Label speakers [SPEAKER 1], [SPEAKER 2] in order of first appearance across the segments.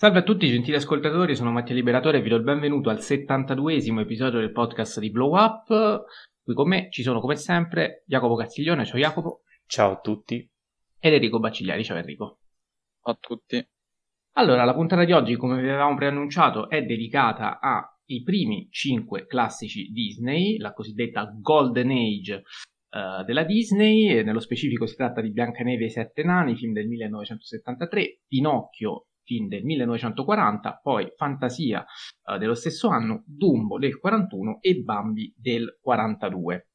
[SPEAKER 1] Salve a tutti gentili ascoltatori, sono Mattia Liberatore e vi do il benvenuto al 72esimo episodio del podcast di Blow Up. Qui con me ci sono come sempre Jacopo Cazziglione, ciao Jacopo.
[SPEAKER 2] Ciao a tutti.
[SPEAKER 1] Ed Enrico Baccigliari, ciao Enrico.
[SPEAKER 3] Ciao a tutti.
[SPEAKER 1] Allora, la puntata di oggi, come vi avevamo preannunciato, è dedicata ai primi 5 classici Disney, la cosiddetta Golden Age uh, della Disney, e nello specifico si tratta di Biancaneve e i Sette Nani, film del 1973, Pinocchio film del 1940, poi Fantasia eh, dello stesso anno, Dumbo del 41 e Bambi del 42.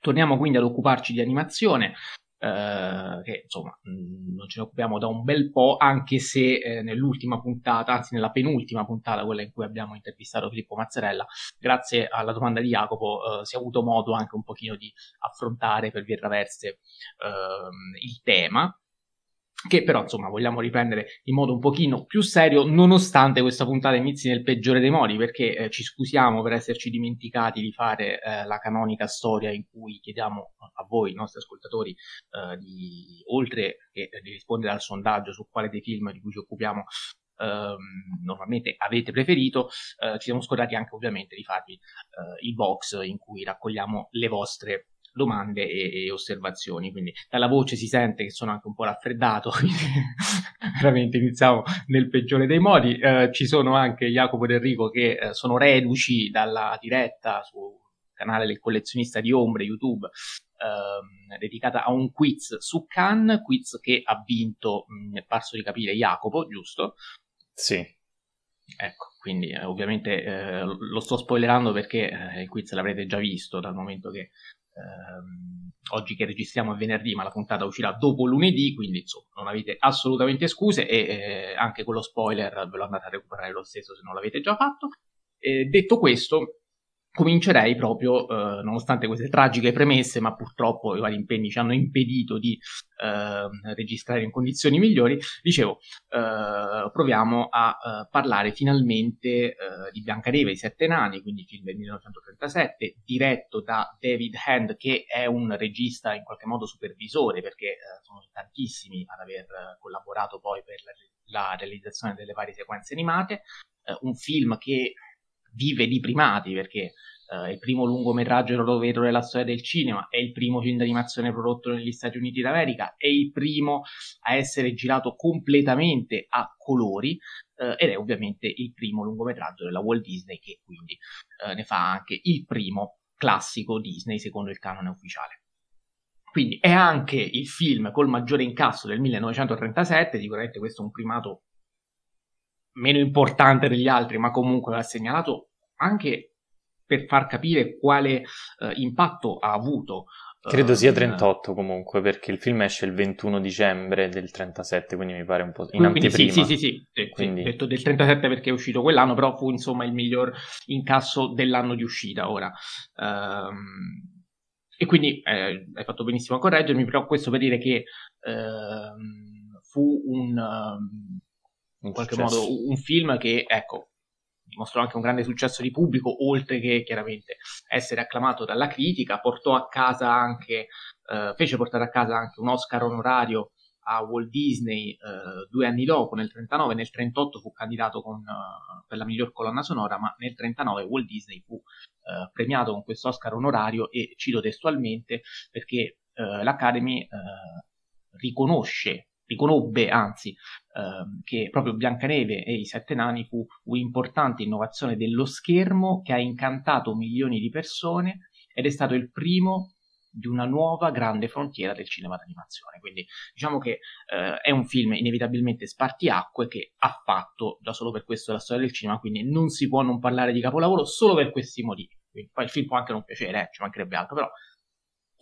[SPEAKER 1] Torniamo quindi ad occuparci di animazione, eh, che insomma mh, non ce ne occupiamo da un bel po', anche se eh, nell'ultima puntata, anzi nella penultima puntata, quella in cui abbiamo intervistato Filippo Mazzarella, grazie alla domanda di Jacopo eh, si è avuto modo anche un pochino di affrontare per vie traverse ehm, il tema che però insomma vogliamo riprendere in modo un pochino più serio nonostante questa puntata inizi nel peggiore dei modi perché eh, ci scusiamo per esserci dimenticati di fare eh, la canonica storia in cui chiediamo a voi, i nostri ascoltatori, eh, di, oltre che di rispondere al sondaggio su quale dei film di cui ci occupiamo ehm, normalmente avete preferito, eh, ci siamo scordati anche ovviamente di farvi eh, il box in cui raccogliamo le vostre domande e, e, osservazioni. Quindi dalla voce si sente che sono anche un po' raffreddato, quindi veramente iniziamo nel peggiore dei modi. Eh, ci sono anche Jacopo ed Enrico che eh, sono reduci dalla diretta sul canale del collezionista di ombre YouTube. Ehm, dedicata a un quiz su Cannes, quiz che ha vinto, mi è parso di capire, Jacopo, giusto?
[SPEAKER 2] Sì.
[SPEAKER 1] Ecco, quindi eh, ovviamente eh, lo sto spoilerando perché eh, il quiz l'avrete già visto dal momento che ehm, oggi che registriamo è venerdì, ma la puntata uscirà dopo lunedì, quindi insomma non avete assolutamente scuse e eh, anche quello spoiler ve lo andate a recuperare lo stesso se non l'avete già fatto. Eh, detto questo, comincerei proprio, eh, nonostante queste tragiche premesse, ma purtroppo i vari impegni ci hanno impedito di eh, registrare in condizioni migliori, dicevo, eh, proviamo a eh, parlare finalmente eh, di Biancaneve, i Sette Nani, quindi film del 1937, diretto da David Hand, che è un regista in qualche modo supervisore, perché eh, sono tantissimi ad aver collaborato poi per la, la realizzazione delle varie sequenze animate, un film che vive di primati perché è il primo lungometraggio rotovetro della storia del cinema, è il primo film d'animazione prodotto negli Stati Uniti d'America, è il primo a essere girato completamente a colori uh, ed è ovviamente il primo lungometraggio della Walt Disney che quindi uh, ne fa anche il primo classico Disney secondo il canone ufficiale. Quindi è anche il film col maggiore incasso del 1937, sicuramente questo è un primato meno importante degli altri, ma comunque va segnalato anche per far capire quale eh, impatto ha avuto.
[SPEAKER 2] Credo sia 38 comunque, perché il film esce il 21 dicembre del 37, quindi mi pare un po' in quindi anteprima.
[SPEAKER 1] Sì, sì, sì, sì, quindi... sì, detto del 37 perché è uscito quell'anno, però fu insomma il miglior incasso dell'anno di uscita ora. Um, e quindi eh, hai fatto benissimo a correggermi, però questo per dire che eh, fu un... Um, in qualche successo. modo un film che, ecco, dimostrò anche un grande successo di pubblico, oltre che chiaramente essere acclamato dalla critica, portò a casa anche, eh, fece portare a casa anche un Oscar onorario a Walt Disney eh, due anni dopo, nel 39, nel 38 fu candidato con, uh, per la miglior colonna sonora, ma nel 39 Walt Disney fu uh, premiato con questo Oscar onorario e cito testualmente perché uh, l'Academy riconosce riconobbe anzi ehm, che proprio Biancaneve e i Sette Nani fu un'importante innovazione dello schermo che ha incantato milioni di persone ed è stato il primo di una nuova grande frontiera del cinema d'animazione. Quindi diciamo che eh, è un film inevitabilmente spartiacque che ha fatto già solo per questo la storia del cinema, quindi non si può non parlare di capolavoro solo per questi motivi. Quindi, poi il film può anche non piacere, eh, ci mancherebbe altro, però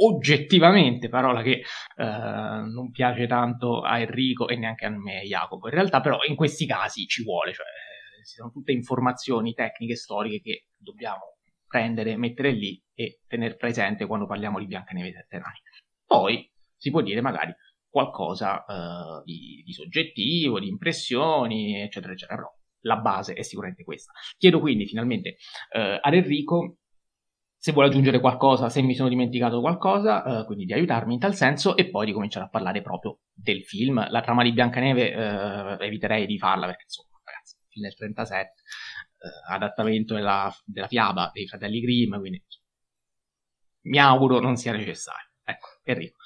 [SPEAKER 1] oggettivamente, parola che eh, non piace tanto a Enrico e neanche a me Jacopo. In realtà, però, in questi casi ci vuole, cioè, eh, sono tutte informazioni tecniche storiche che dobbiamo prendere, mettere lì e tenere presente quando parliamo di Biancaneve e Sette Nani. Poi si può dire magari qualcosa uh, di, di, soggettivo, di impressioni, eccetera, eccetera, però la base è sicuramente questa. Chiedo quindi finalmente uh, ad Enrico se vuole aggiungere qualcosa, se mi sono dimenticato qualcosa, eh, quindi di aiutarmi in tal senso e poi di cominciare a parlare proprio del film. La trama di Biancaneve eh, eviterei di farla perché insomma, film del 37, eh, adattamento della, della, fiaba dei fratelli Grimm, quindi mi auguro non sia necessario. Ecco, Enrico.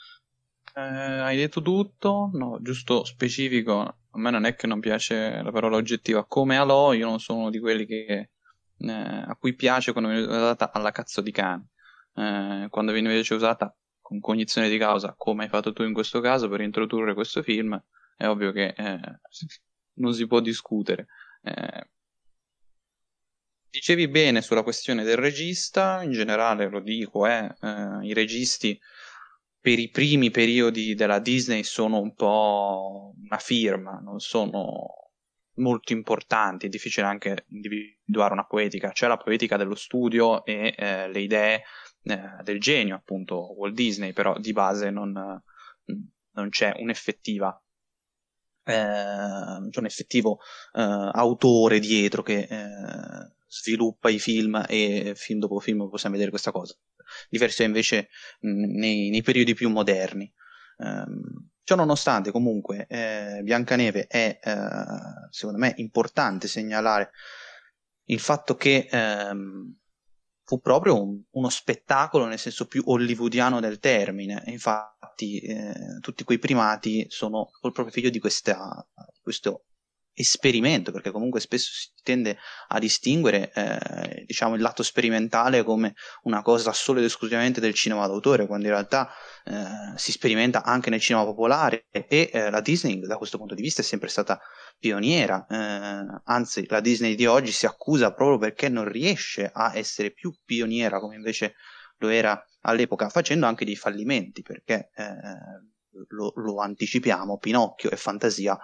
[SPEAKER 3] Eh, hai detto tutto? No, giusto specifico. A me non è che non piace la parola oggettiva. Come Alò, io non sono di quelli che, eh, a cui piace quando viene usata alla cazzo di cane. Eh, quando viene invece usata con cognizione di causa, come hai fatto tu in questo caso, per introdurre questo film, è ovvio che eh, non si può discutere. Eh, dicevi bene sulla questione del regista, in generale lo dico, eh, i registi per i primi periodi della Disney sono un po' una firma, non sono molto importanti, è difficile anche individuare una poetica, c'è la poetica dello studio e eh, le idee eh, del genio, appunto Walt Disney, però di base non, non c'è un'effettiva eh, un effettivo eh, autore dietro che eh, sviluppa i film e film dopo film possiamo vedere questa cosa diverso invece mh, nei, nei, periodi più moderni. Um, ciò nonostante, comunque, eh, Biancaneve è, eh, secondo me, importante segnalare il fatto che ehm, fu proprio un, uno spettacolo nel senso più hollywoodiano del termine. Infatti, eh, tutti quei primati sono proprio figlio di questa, questo esperimento, perché comunque spesso si tende a distinguere eh, diciamo, il lato sperimentale come una cosa solo ed esclusivamente del cinema d'autore, quando in realtà eh, si sperimenta anche nel cinema popolare e eh, la Disney da questo punto di vista è sempre stata pioniera, eh, anzi la Disney di oggi si accusa proprio perché non riesce a essere più pioniera come invece lo era all'epoca, facendo anche dei fallimenti, perché eh, lo, lo, anticipiamo, Pinocchio e Fantasia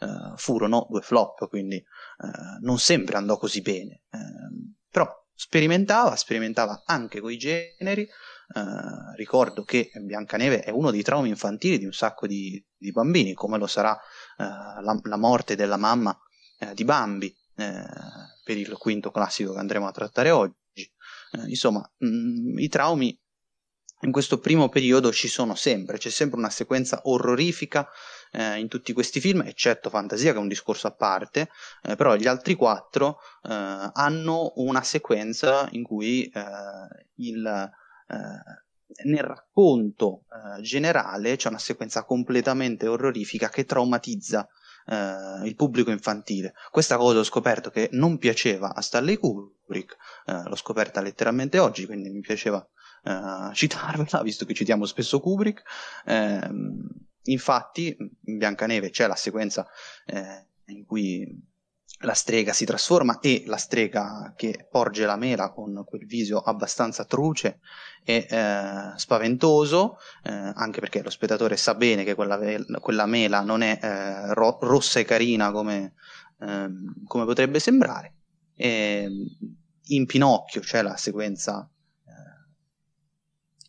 [SPEAKER 3] uh, furono due flop, quindi uh, non sempre andò così bene. Uh, però sperimentava, sperimentava anche con i generi. ricordo che Biancaneve è uno dei traumi infantili di un sacco di, di bambini, come lo sarà la, la, morte della mamma di Bambi per il quinto classico che andremo a trattare oggi. insomma, mh, mm, i traumi in questo primo periodo ci sono sempre, c'è sempre una sequenza orrorifica eh, in tutti questi film, eccetto Fantasia che è un discorso a parte, eh, però gli altri quattro eh, hanno una sequenza in cui eh, il, eh, nel racconto eh, generale c'è una sequenza completamente orrorifica che traumatizza il pubblico infantile. Questa cosa ho scoperto che non piaceva a Stanley Kubrick, l'ho scoperta letteralmente oggi, quindi mi piaceva uh, citarvela, visto che citiamo spesso Kubrick. Infatti, in Biancaneve c'è la sequenza eh, in cui la strega si trasforma e la strega che porge la mela con quel viso abbastanza truce e eh, spaventoso, eh, anche perché lo spettatore sa bene che quella, quella mela non è eh, ro- rossa e carina come, ehm, come potrebbe sembrare. E in Pinocchio c'è la sequenza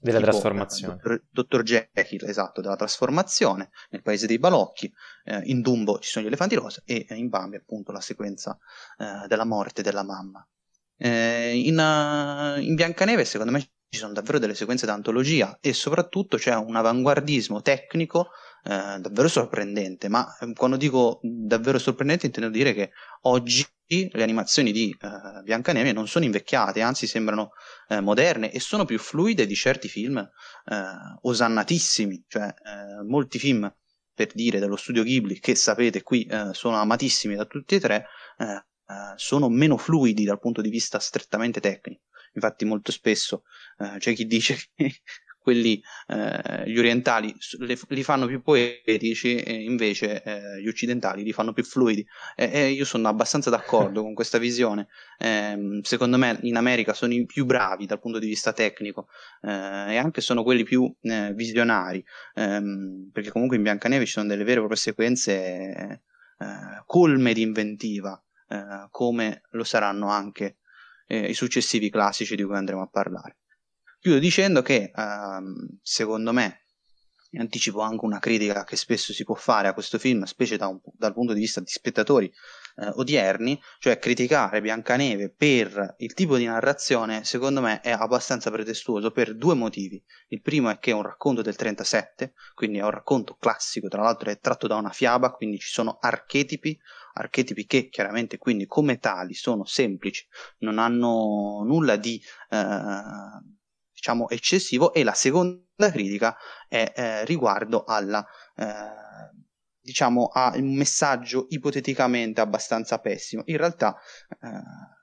[SPEAKER 2] della tipo, trasformazione.
[SPEAKER 3] Dottor, Dottor Jekyll, esatto, della trasformazione nel paese dei balocchi. Eh, in Dumbo ci sono gli elefanti rosa e in Bambi appunto la sequenza eh, della morte della mamma. Eh, in, uh, in Biancaneve secondo me ci sono davvero delle sequenze d'antologia e soprattutto c'è un avanguardismo tecnico eh, davvero sorprendente, ma eh, quando dico davvero sorprendente intendo dire che oggi le animazioni di eh, Biancaneve non sono invecchiate, anzi sembrano eh, moderne e sono più fluide di certi film eh, osannatissimi, cioè eh, molti film per dire dello studio Ghibli che sapete qui sono amatissimi da tutti e tre, sono meno fluidi dal punto di vista strettamente tecnico. Infatti molto spesso c'è chi dice che quelli eh, gli orientali le, li fanno più poetici e invece eh, gli occidentali li fanno più fluidi. E, e io sono abbastanza d'accordo con questa visione. Eh, secondo me in America sono i più bravi dal punto di vista tecnico eh, e anche sono quelli più eh, visionari. Ehm, perché comunque in Biancaneve ci sono delle vere e proprie sequenze eh, colme di inventiva come lo saranno anche i successivi classici di cui andremo a parlare Chiudo dicendo che ehm, secondo me, anticipo anche una critica che spesso si può fare a questo film, specie da un, dal punto di vista di spettatori eh, odierni, cioè criticare Biancaneve per il tipo di narrazione, secondo me è abbastanza pretestuoso per due motivi. Il primo è che è un racconto del 37, quindi è un racconto classico, tra l'altro è tratto da una fiaba, quindi ci sono archetipi archetipi che chiaramente quindi come tali sono semplici, non hanno nulla di eh, diciamo eccessivo e la seconda critica è eh, riguardo alla eh, diciamo a un messaggio ipoteticamente abbastanza pessimo. In realtà eh,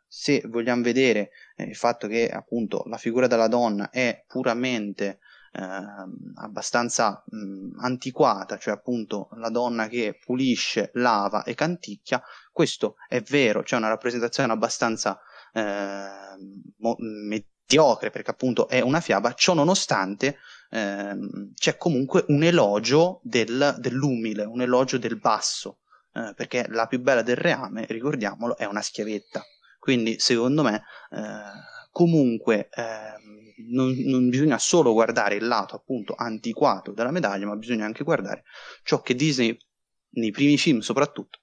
[SPEAKER 3] se vogliamo vedere eh, il fatto che appunto la figura della donna è puramente eh, abbastanza mh, antiquata, cioè appunto la donna che pulisce, lava e canticchia, questo è vero, c'è una rappresentazione abbastanza eh, mo- mediocre perché appunto è una fiaba, ciò nonostante ehm, c'è comunque un elogio del, dell'umile, un elogio del basso, eh, perché la più bella del reame, ricordiamolo, è una schiavetta. Quindi secondo me eh, comunque ehm, non, non, bisogna solo guardare il lato appunto antiquato della medaglia, ma bisogna anche guardare ciò che Disney nei primi film soprattutto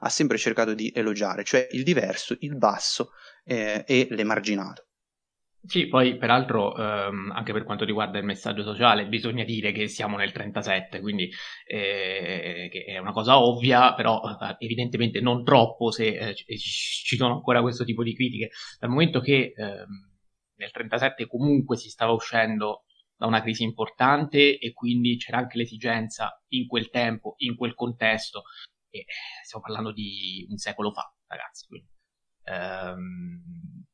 [SPEAKER 3] ha sempre cercato di elogiare, cioè il diverso, il basso eh, e l'emarginato.
[SPEAKER 1] Sì, poi peraltro ehm, anche per quanto riguarda il messaggio sociale bisogna dire che siamo nel 37, quindi eh, è una cosa ovvia, però eh, evidentemente non troppo se eh, ci sono ancora questo tipo di critiche, dal momento che ehm, nel 37 comunque si stava uscendo da una crisi importante e quindi c'era anche l'esigenza in quel tempo, in quel contesto, e stiamo parlando di un secolo fa, ragazzi. Quindi, ehm,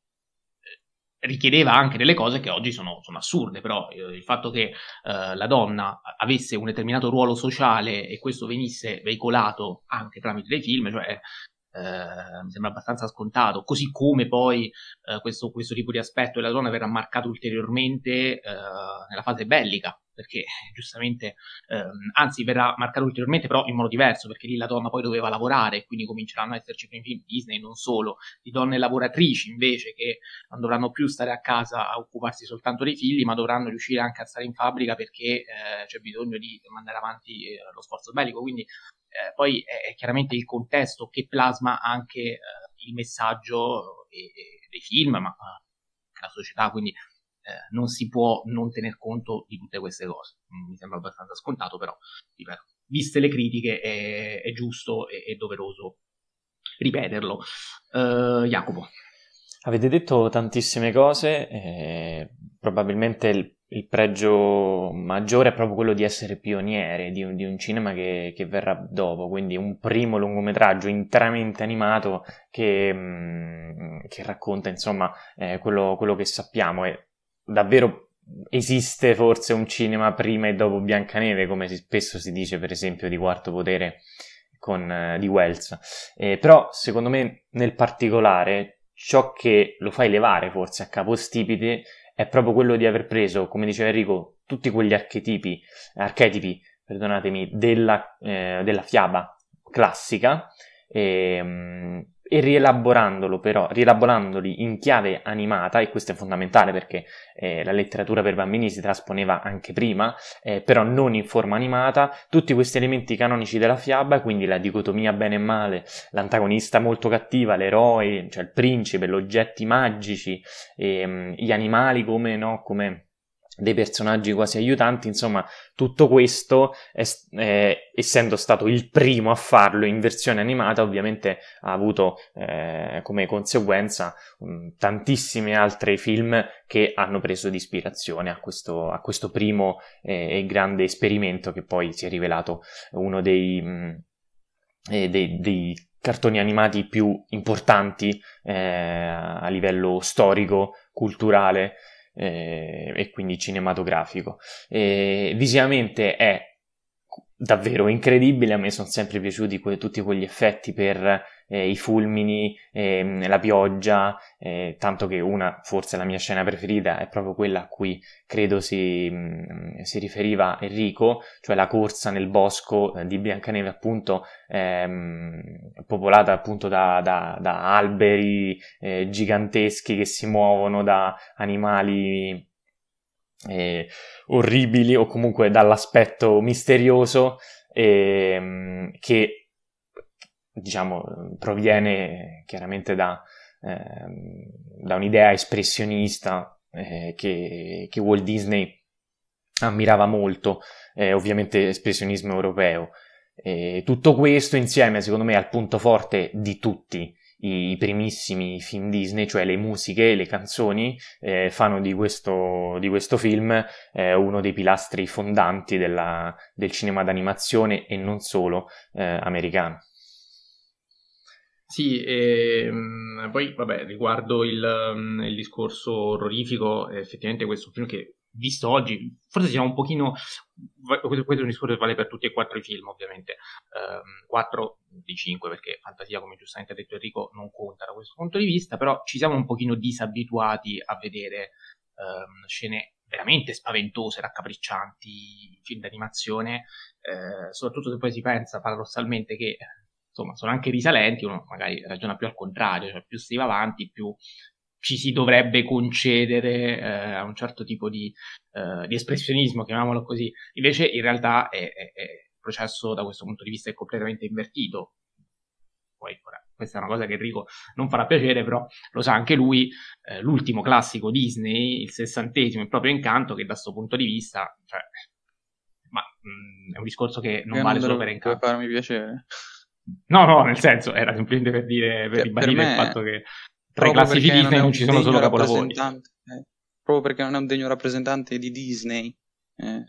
[SPEAKER 1] richiedeva anche delle cose che oggi sono, sono assurde, però eh, il fatto che eh, la donna avesse un determinato ruolo sociale e questo venisse veicolato anche tramite dei film, cioè eh, mi sembra abbastanza scontato, così come poi eh, questo, questo, tipo di aspetto della donna verrà marcato ulteriormente eh, nella fase bellica, perché giustamente, ehm, anzi verrà marcato ulteriormente però in modo diverso, perché lì la donna poi doveva lavorare, quindi cominceranno a esserci film Disney, non solo, di donne lavoratrici invece che non dovranno più stare a casa a occuparsi soltanto dei figli, ma dovranno riuscire anche a stare in fabbrica perché eh, c'è bisogno di mandare avanti eh, lo sforzo bellico, quindi eh, poi è, chiaramente il contesto che plasma anche eh, il messaggio e, e dei film, ma anche la società, quindi eh, non si può non tener conto di tutte queste cose. Mi sembra abbastanza scontato, però, ripeto, viste le critiche è, è giusto e è doveroso ripeterlo. Jacopo.
[SPEAKER 2] Avete detto tantissime cose, eh, probabilmente il, il, pregio maggiore è proprio quello di essere pioniere di un, di un cinema che, che, verrà dopo, quindi un primo lungometraggio interamente animato che, mm, che racconta insomma eh, quello, quello, che sappiamo e davvero esiste forse un cinema prima e dopo Biancaneve, come spesso si dice per esempio di Quarto Potere con, uh, di Wells. Eh, però secondo me nel particolare ciò che lo fa elevare forse a capostipite è proprio quello di aver preso, come diceva Enrico, tutti quegli archetipi, archetipi perdonatemi, della, eh, della fiaba classica e, um, e rielaborandolo però, rielaborandoli in chiave animata, e questo è fondamentale perché eh, la letteratura per bambini si trasponeva anche prima, eh, però non in forma animata, tutti questi elementi canonici della fiaba, quindi la dicotomia bene e male, l'antagonista molto cattiva, l'eroe, cioè il principe, gli oggetti magici, ehm, gli animali come, no, come dei personaggi quasi aiutanti, insomma, tutto questo, è, è, essendo stato il primo a farlo in versione animata, ovviamente ha avuto eh, come conseguenza um, tantissimi altri film che hanno preso di ispirazione a questo, a questo primo eh, e grande esperimento che poi si è rivelato uno dei, mh, mm, eh, dei, dei cartoni animati più importanti eh, a livello storico, culturale, eh, e quindi cinematografico. E visivamente è davvero incredibile, a me sono sempre piaciuti que- tutti quegli effetti per eh, i fulmini, eh, la pioggia, eh, tanto che una, forse la mia scena preferita è proprio quella a cui credo si, mh, mm, si riferiva Enrico, cioè la corsa nel bosco eh, di Biancaneve appunto ehm, popolata appunto da, da, da alberi eh, giganteschi che si muovono da animali eh, orribili o comunque dall'aspetto misterioso eh, che diciamo, proviene chiaramente da, eh, da un'idea espressionista eh, che, che, Walt Disney ammirava molto, eh, ovviamente espressionismo europeo. E tutto questo insieme, secondo me, al punto forte di tutti i primissimi film Disney, cioè le musiche, le canzoni, eh, fanno di questo, di questo film eh, uno dei pilastri fondanti della, del cinema d'animazione e non solo eh, americano.
[SPEAKER 1] Sì, e, ehm, poi vabbè, riguardo il, mm, il discorso orrorifico, effettivamente questo film che visto oggi, forse siamo un pochino, questo, è un discorso che vale per tutti e quattro i film ovviamente, um, 4 di 5 perché fantasia come giustamente ha detto Enrico non conta da questo punto di vista, però ci siamo un pochino disabituati a vedere um, scene veramente spaventose, raccapriccianti, film d'animazione, eh, soprattutto se poi si pensa paradossalmente che insomma sono anche risalenti, uno magari ragiona più al contrario, cioè più si va avanti, più ci si dovrebbe concedere eh, a un certo tipo di, eh, di, espressionismo, chiamiamolo così. Invece in realtà è, è, è, il processo da questo punto di vista è completamente invertito. Poi ora, questa è una cosa che Enrico non farà piacere, però lo sa anche lui, eh, l'ultimo classico Disney, il sessantesimo, il proprio incanto, che da questo punto di vista, cioè, ma mh, mm, è un discorso che non Io vale non solo per incanto.
[SPEAKER 3] Per farmi piacere.
[SPEAKER 1] No, no, nel senso, era semplicemente per dire, per ribadire per me... il fatto che tra i classici Disney non, ci sono solo capolavori.
[SPEAKER 3] Eh, proprio perché non è un degno rappresentante di Disney. Eh,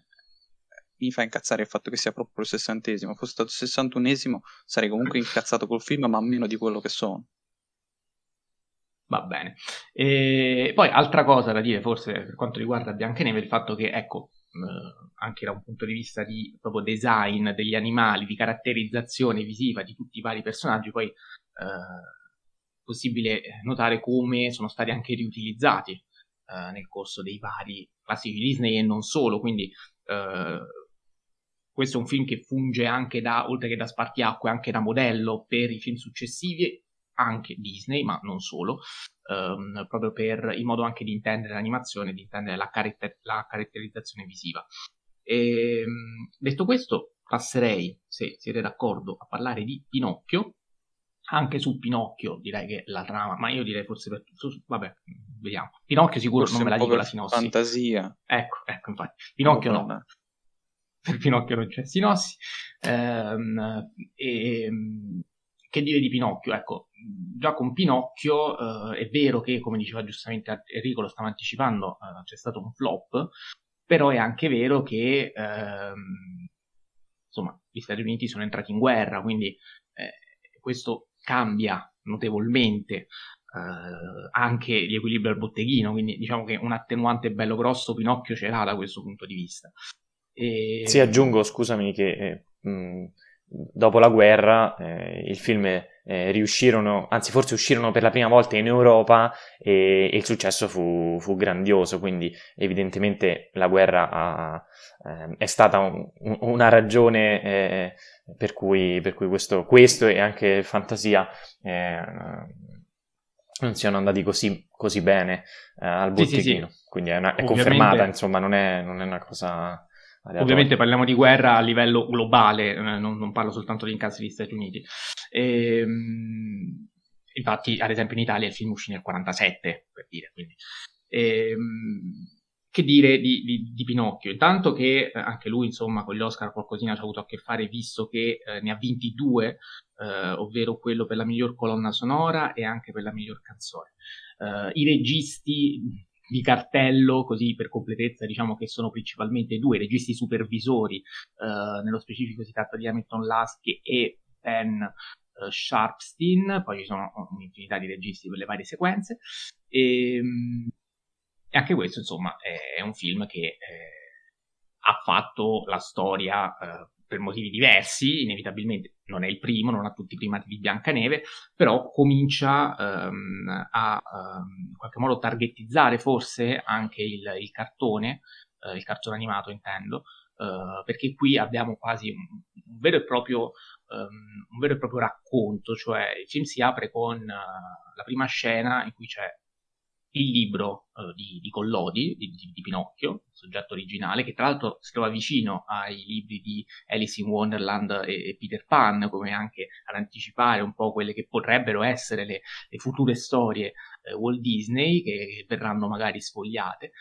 [SPEAKER 3] mi fa incazzare il fatto che sia proprio il sessantesimo. Fosse stato il sessantunesimo sarei comunque incazzato col film, ma meno di quello che sono.
[SPEAKER 1] Va bene. E poi altra cosa da dire, forse per quanto riguarda Biancaneve, il fatto che, ecco, anche da un punto di vista di proprio design degli animali, di caratterizzazione visiva di tutti i vari personaggi, poi eh, possibile notare come sono stati anche riutilizzati eh, nel corso dei vari classici Disney e non solo, quindi eh, questo è un film che funge anche da, oltre che da spartiacque, anche da modello per i film successivi, anche Disney, ma non solo, ehm, proprio per il modo anche di intendere l'animazione, di intendere la, caratter- la caratterizzazione visiva. E, ehm, detto questo, passerei, se siete d'accordo, a parlare di Pinocchio, anche su Pinocchio direi che la trama, ma io direi forse per su, vabbè, vediamo. Pinocchio sicuro forse non me la dico la sinossi.
[SPEAKER 3] Fantasia.
[SPEAKER 1] Ecco, ecco, infatti. Pinocchio no. no. Per Pinocchio non c'è sinossi. Ehm, e, che dire di Pinocchio? Ecco, già con Pinocchio eh, è vero che, come diceva giustamente Enrico, lo stava anticipando, eh, c'è stato un flop, però è anche vero che, ehm, insomma, gli Stati Uniti sono entrati in guerra, quindi eh, questo cambia notevolmente eh, anche gli equilibri al botteghino, quindi diciamo che un attenuante bello grosso Pinocchio ce l'ha da questo punto di vista.
[SPEAKER 2] E... Sì, aggiungo, scusami, che eh, mh, dopo la guerra eh, il film eh, riuscirono, anzi forse uscirono per la prima volta in Europa e, e il successo fu, fu, grandioso, quindi evidentemente la guerra ha, eh, è stata un, una ragione eh, per cui, per cui questo, questo, e anche fantasia eh, non siano andati così, così bene eh, al botteghino. Sì, sì, sì. Quindi è, una, è confermata, insomma, non è, non è una cosa.
[SPEAKER 1] Ovviamente parliamo di guerra a livello globale, eh, non, non parlo soltanto di incassi degli Stati Uniti. E, ehm, infatti, ad esempio, in Italia il film uscì nel 47, per dire. E, ehm, che dire di, di, di Pinocchio? Intanto che eh, anche lui, insomma, con gli Oscar qualcosina ci ha avuto a che fare, visto che eh, ne ha vinti due, eh, ovvero quello per la miglior colonna sonora e anche per la miglior canzone. Eh, I registi di cartello, così per completezza, diciamo che sono principalmente due registi supervisori, eh, nello specifico si tratta di Hamilton Lasky e Ben uh, Sharpstein, poi ci sono un'infinità di registi per le varie sequenze. E, ehm, e anche questo, insomma, è un film che eh, ha fatto la storia eh, per motivi diversi, inevitabilmente non è il primo, non ha tutti i primati di Biancaneve, però comincia ehm, a ehm, in qualche modo targetizzare forse anche il, il cartone, eh, il cartone animato intendo, eh, perché qui abbiamo quasi un, un, vero proprio, um, un, vero e proprio, racconto, cioè il film si apre con uh, la prima scena in cui c'è il libro uh, di, di, Collodi, di, di, Pinocchio, soggetto originale, che tra l'altro si trova vicino ai libri di Alice in Wonderland e, e Peter Pan, come anche ad anticipare un po' quelle che potrebbero essere le, le future storie uh, Walt Disney, che verranno magari sfogliate.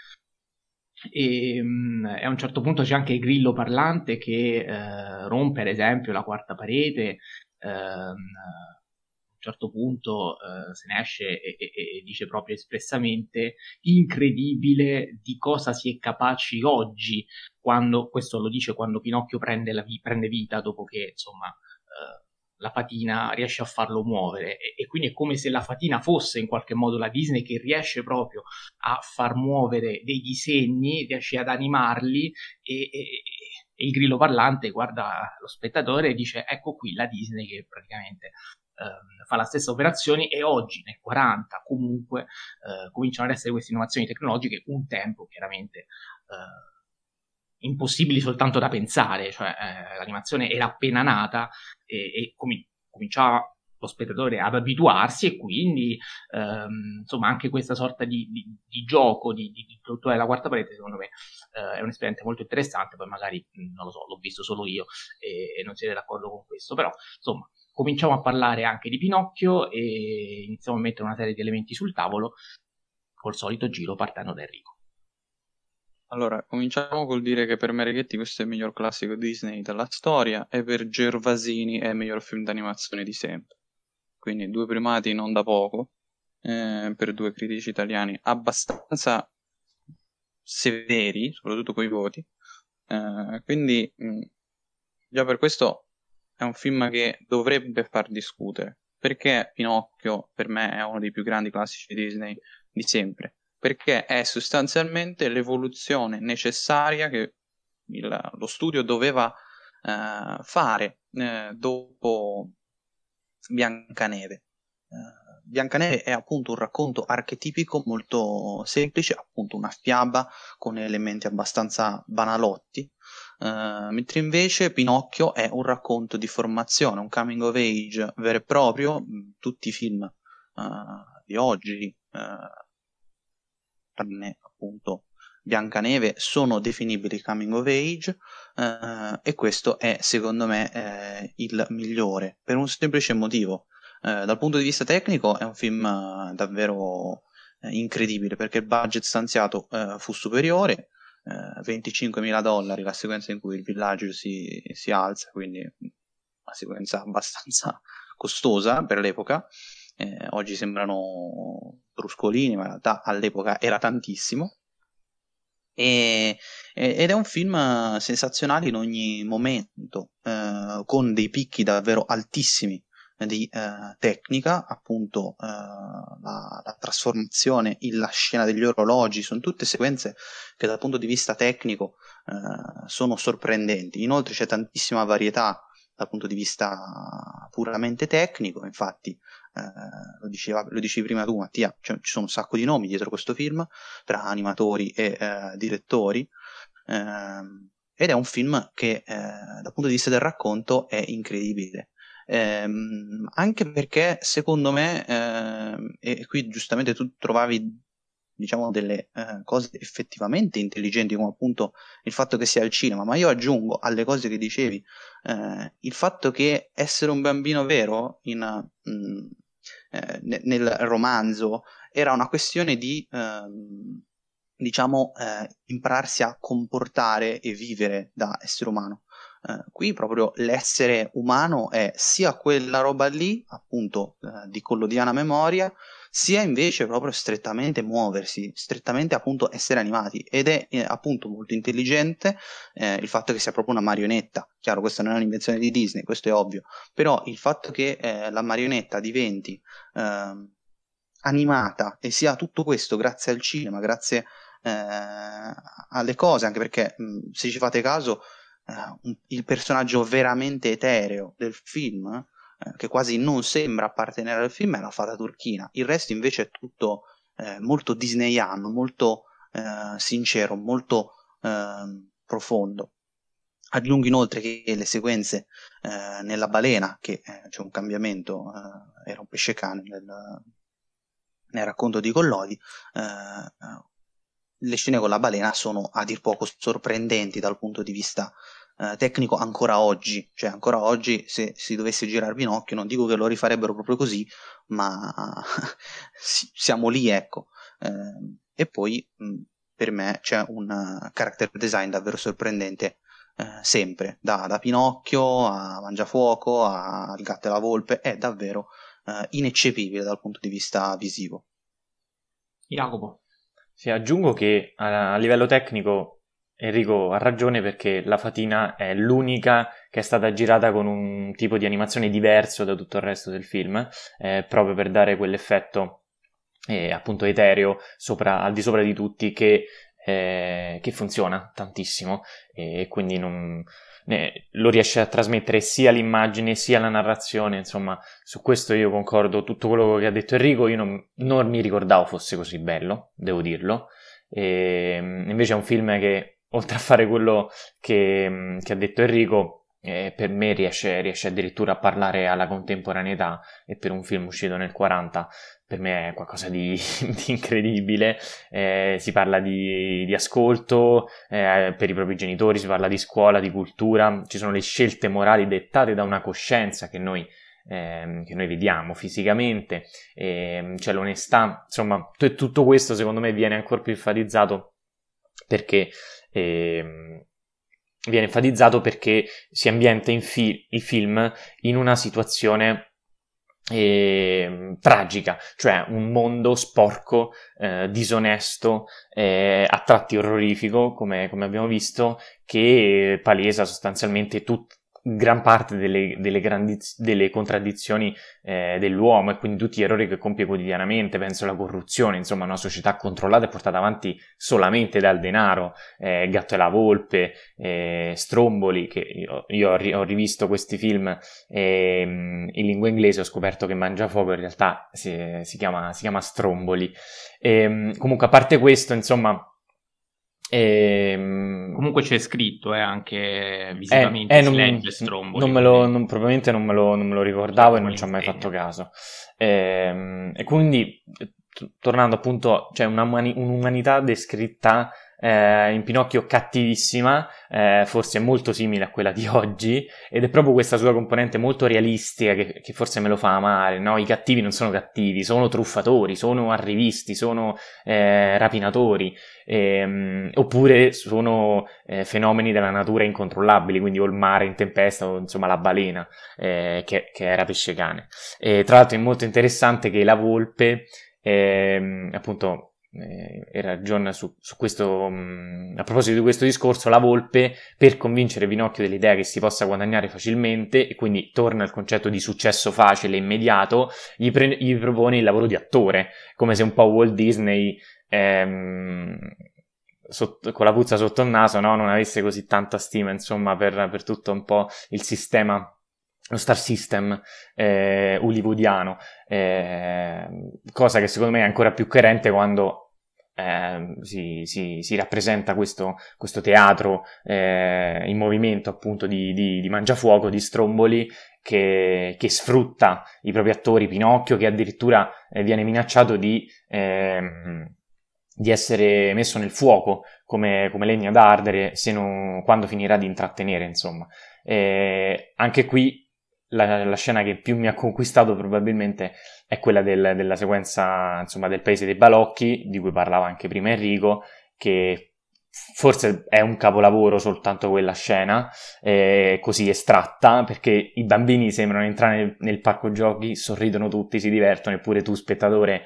[SPEAKER 1] e, um, e, a un certo punto c'è anche il grillo parlante che uh, rompe, ad esempio, la quarta parete. Un certo punto uh, se ne esce e, e, e, dice proprio espressamente incredibile di cosa si è capaci oggi quando, questo lo dice quando Pinocchio prende, vi, prende vita dopo che insomma la fatina riesce a farlo muovere. E, e, quindi è come se la fatina fosse in qualche modo la Disney che riesce proprio a far muovere dei disegni, riesce ad animarli e, e, e il grillo parlante guarda lo spettatore e dice ecco qui la Disney che praticamente eh, fa la stessa operazione e oggi nel 40 comunque eh, cominciano ad essere queste innovazioni tecnologiche un tempo chiaramente eh, impossibili soltanto da pensare, cioè eh, l'animazione era appena nata e, e com- cominciava lo spettatore ad abituarsi e quindi ehm, insomma anche questa sorta di, di, di gioco di, di, di della quarta parete secondo me eh, è un'esperienza molto interessante poi magari non lo so l'ho visto solo io e, e non siete d'accordo con questo però insomma cominciamo a parlare anche di Pinocchio e iniziamo a mettere una serie di elementi sul tavolo col solito giro partendo da Enrico
[SPEAKER 3] allora, cominciamo col dire che per Mereghetti questo è il miglior classico Disney della storia e per Gervasini è il miglior film d'animazione di sempre. Quindi due primati non da poco, eh, per due critici italiani abbastanza severi, soprattutto con i voti. Eh, quindi mh, mm, già per questo è un film che dovrebbe far discutere, perché Pinocchio per me è uno dei più grandi classici Disney di sempre perché è sostanzialmente l'evoluzione necessaria che il, lo studio doveva eh, fare eh, dopo Biancaneve. Eh, Biancaneve è appunto un racconto archetipico molto semplice, appunto una fiaba con elementi abbastanza banalotti, Uh, mentre invece Pinocchio è un racconto di formazione, un coming of age vero e proprio. Tutti i film uh, di oggi, uh, tranne appunto Biancaneve, sono definibili coming of age eh, e questo è secondo me eh, il migliore per un semplice motivo. Eh, dal punto di vista tecnico è un film eh, davvero eh, incredibile perché il budget stanziato eh, fu superiore, 25.000 dollari la sequenza in cui il villaggio si, si alza, quindi una sequenza abbastanza costosa per l'epoca. Eh, oggi sembrano bruscolini, ma in realtà all'epoca era tantissimo. E, ed è un film sensazionale in ogni momento, eh, con dei picchi davvero altissimi di eh, tecnica, appunto eh, la, la, trasformazione, la scena degli orologi, sono tutte sequenze che dal punto di vista tecnico eh, sono sorprendenti. Inoltre c'è tantissima varietà dal punto di vista puramente tecnico, infatti eh, lo, diceva, lo, dicevi prima tu Mattia, cioè, ci sono un sacco di nomi dietro questo film, tra animatori e eh, direttori, ehm, ed è un film che eh, dal punto di vista del racconto è incredibile. Ehm, anche perché secondo me, ehm, e qui giustamente tu trovavi diciamo delle eh, cose effettivamente intelligenti come appunto il fatto che sia al cinema ma io aggiungo alle cose che dicevi eh, il fatto che essere un bambino vero in, mh, mm, eh, nel romanzo era una questione di ehm, diciamo eh, impararsi a comportare e vivere da essere umano Uh, qui proprio l'essere umano è sia quella roba lì, appunto, uh, di collodiana memoria, sia invece proprio strettamente muoversi, strettamente appunto essere animati ed è eh, appunto molto intelligente eh, il fatto che sia proprio una marionetta. Chiaro, questa non è un'invenzione di Disney, questo è ovvio, però il fatto che eh, la marionetta diventi ehm, animata e sia tutto questo grazie al cinema, grazie alle cose, anche perché mh, se ci fate caso uh, il personaggio veramente etereo del film, uh, che quasi non sembra appartenere al film, è la fata turchina. Il resto invece è tutto uh, molto disneyano, molto sincero, molto ehm, profondo. Aggiungo inoltre che le sequenze nella balena, che c'è un cambiamento, era un pesce cane nel, nel racconto di Collodi, le scene con la balena sono a dir poco sorprendenti dal punto di vista eh, tecnico ancora oggi, cioè ancora oggi se si dovesse girare Pinocchio non dico che lo rifarebbero proprio così, ma siamo lì ecco. Eh, e poi mh, per me c'è un character design davvero sorprendente eh, sempre, da, da, Pinocchio a Mangiafuoco al gatto e la volpe, è davvero eh, ineccepibile dal punto di vista visivo.
[SPEAKER 1] Jacopo.
[SPEAKER 2] Sì, aggiungo che a, a livello tecnico Enrico ha ragione perché la fatina è l'unica che è stata girata con un tipo di animazione diverso da tutto il resto del film, eh, proprio per dare quell'effetto eh, appunto etereo sopra, al di sopra di tutti che, eh, che funziona tantissimo e quindi non, ne, lo riesce a trasmettere sia l'immagine sia la narrazione, insomma su questo io concordo tutto quello che ha detto Enrico, io non, non mi ricordavo fosse così bello, devo dirlo, e, invece è un film che oltre a fare quello che, che ha detto Enrico, eh, per me riesce, riesce, addirittura a parlare alla contemporaneità e per un film uscito nel 40 per me è qualcosa di, di incredibile. Eh, si parla di, di ascolto eh, per i propri genitori, si parla di scuola, di cultura, ci sono le scelte morali dettate da una coscienza che noi ehm, che noi vediamo fisicamente, ehm, c'è l'onestà, insomma, t- tutto questo secondo me viene ancora più enfatizzato perché ehm, viene enfatizzato perché si ambienta fi- il film in una situazione eh, tragica, cioè un mondo sporco, eh, disonesto, eh, a tratti orrorifico, come, come, abbiamo visto, che palesa sostanzialmente tut- gran parte delle, delle, grandi, delle contraddizioni eh, dell'uomo e quindi tutti gli errori che compie quotidianamente, penso alla corruzione, insomma una società controllata e portata avanti solamente dal denaro, eh, Gatto e la Volpe, eh, Stromboli, che io, io ho, ri- ho, rivisto questi film ehm, in lingua inglese, ho scoperto che Mangiafuoco in realtà si, si, chiama, si chiama Stromboli. E, ehm, comunque a parte questo, insomma
[SPEAKER 1] ehm, Comunque c'è scritto eh, anche visivamente,
[SPEAKER 2] eh, eh, non, legge Stromboli. Non me lo, non, probabilmente non me lo, non me lo ricordavo e non ci ho mai fatto caso. E, ehm, e quindi, t- tornando appunto, c'è una mani- un'umanità descritta eh, in Pinocchio cattivissima, eh, forse molto simile a quella di oggi, ed è proprio questa sua componente molto realistica che, che forse me lo fa amare, no? I cattivi non sono cattivi, sono truffatori, sono arrivisti, sono eh, rapinatori, ehm, oppure sono eh, fenomeni della natura incontrollabili, quindi o il mare in tempesta o insomma la balena, eh, che, che, era pesce cane. E, tra l'altro è molto interessante che la volpe, ehm, appunto era John su, su questo, mm, a proposito di questo discorso, la volpe per convincere Pinocchio dell'idea che si possa guadagnare facilmente e quindi torna al concetto di successo facile, immediato, gli, pre- gli propone il lavoro di attore, come se un po' Walt Disney ehm, sotto, con la puzza sotto il naso no? non avesse così tanta stima insomma per, per tutto un po' il sistema lo star system eh, hollywoodiano, eh, cosa che secondo me è ancora più coerente quando eh, si, si, si, rappresenta questo, questo teatro eh, in movimento appunto di, di, di, Mangiafuoco, di Stromboli, che, che, sfrutta i propri attori, Pinocchio, che addirittura eh, viene minacciato di, ehm, di, essere messo nel fuoco come, come legna da ardere non, quando finirà di intrattenere, insomma. anche qui la, la, scena che più mi ha conquistato probabilmente è quella del, della sequenza insomma, del paese dei balocchi, di cui parlava anche prima Enrico, che forse è un capolavoro soltanto quella scena, eh, così estratta, perché i bambini sembrano entrare nel, nel parco giochi, sorridono tutti, si divertono, eppure tu spettatore